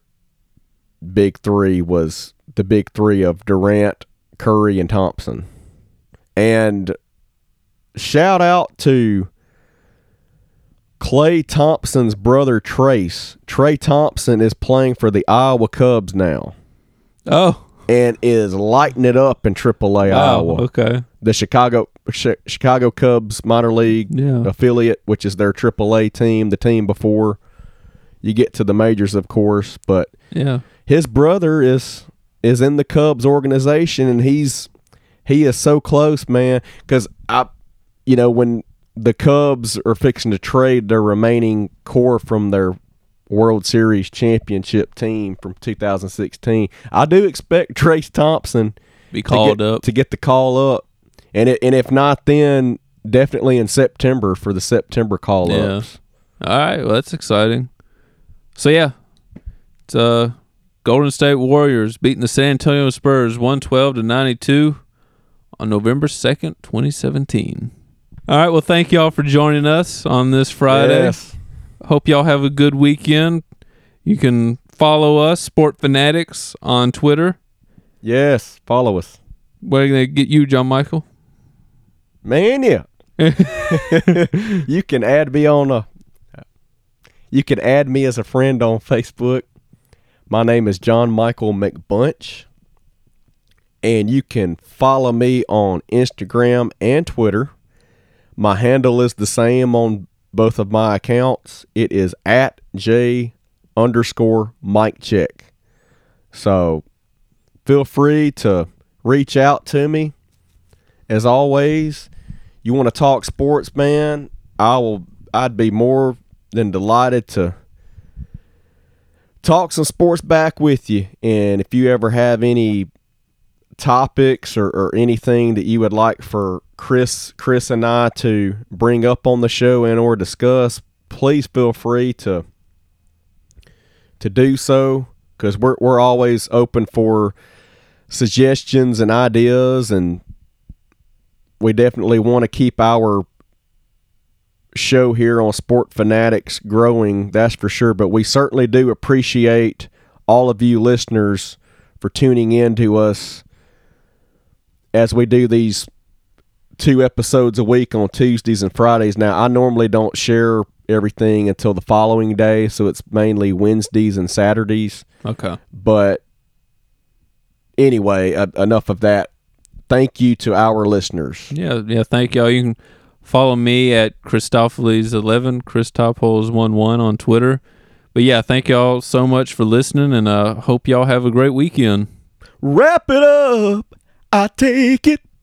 big three was the big three of Durant, Curry, and Thompson. And shout out to Klay Thompson's brother Trayce. Trey Thompson is playing for the Iowa Cubs now oh and is lighting it up in AAA wow, Iowa. okay, The Chicago Chi- Chicago Cubs minor league Yeah. affiliate, which is their AAA team, the team before you get to the majors, of course. But yeah, his brother is is in the Cubs organization, and he's he is so close, man. Because I, you know, when the Cubs are fixing to trade their remaining core from their World Series championship team from 2016, I do expect (laughs) Trayce Thompson be to called get, up. to get the call up, and it, and if not, then definitely in September for the September call Yeah. ups. All right, well that's exciting. So yeah, it's uh Golden State Warriors beating the San Antonio Spurs one twelve to ninety two on November second, twenty seventeen. All right, well thank y'all for joining us on this Friday. Yes. Hope y'all have a good weekend. You can follow us, Sport Fanatics, on Twitter. Yes. Follow us. Where can they get you, John Michael? Man, yeah. (laughs) you can add me on a. You can add me as a friend on Facebook. My name is John Michael McBunch, and you can follow me on Instagram and Twitter. My handle is the same on both of my accounts. It is at J underscore Mike Check. So feel free to reach out to me. As always, you want to talk sports, man? I will. I'd be more than delighted to talk some sports back with you. And if you ever have any topics or, or anything that you would like for Chris, Chris and I to bring up on the show and or discuss, please feel free to to do so because we're we're always open for suggestions and ideas, and we definitely want to keep our show here on Sport Fanatics growing. That's for sure. But we certainly do appreciate all of you listeners for tuning in to us as we do these two episodes a week on Tuesdays and Fridays. Now, I normally don't share everything until the following day, so it's mainly Wednesdays and Saturdays. Okay. But anyway, uh, enough of that. Thank you to our listeners. Yeah, yeah. Thank y'all. You can follow me at Christopheles11, Christopholes11 on Twitter. But yeah, thank y'all so much for listening, and uh, hope y'all have a great weekend. Wrap it up. I take it.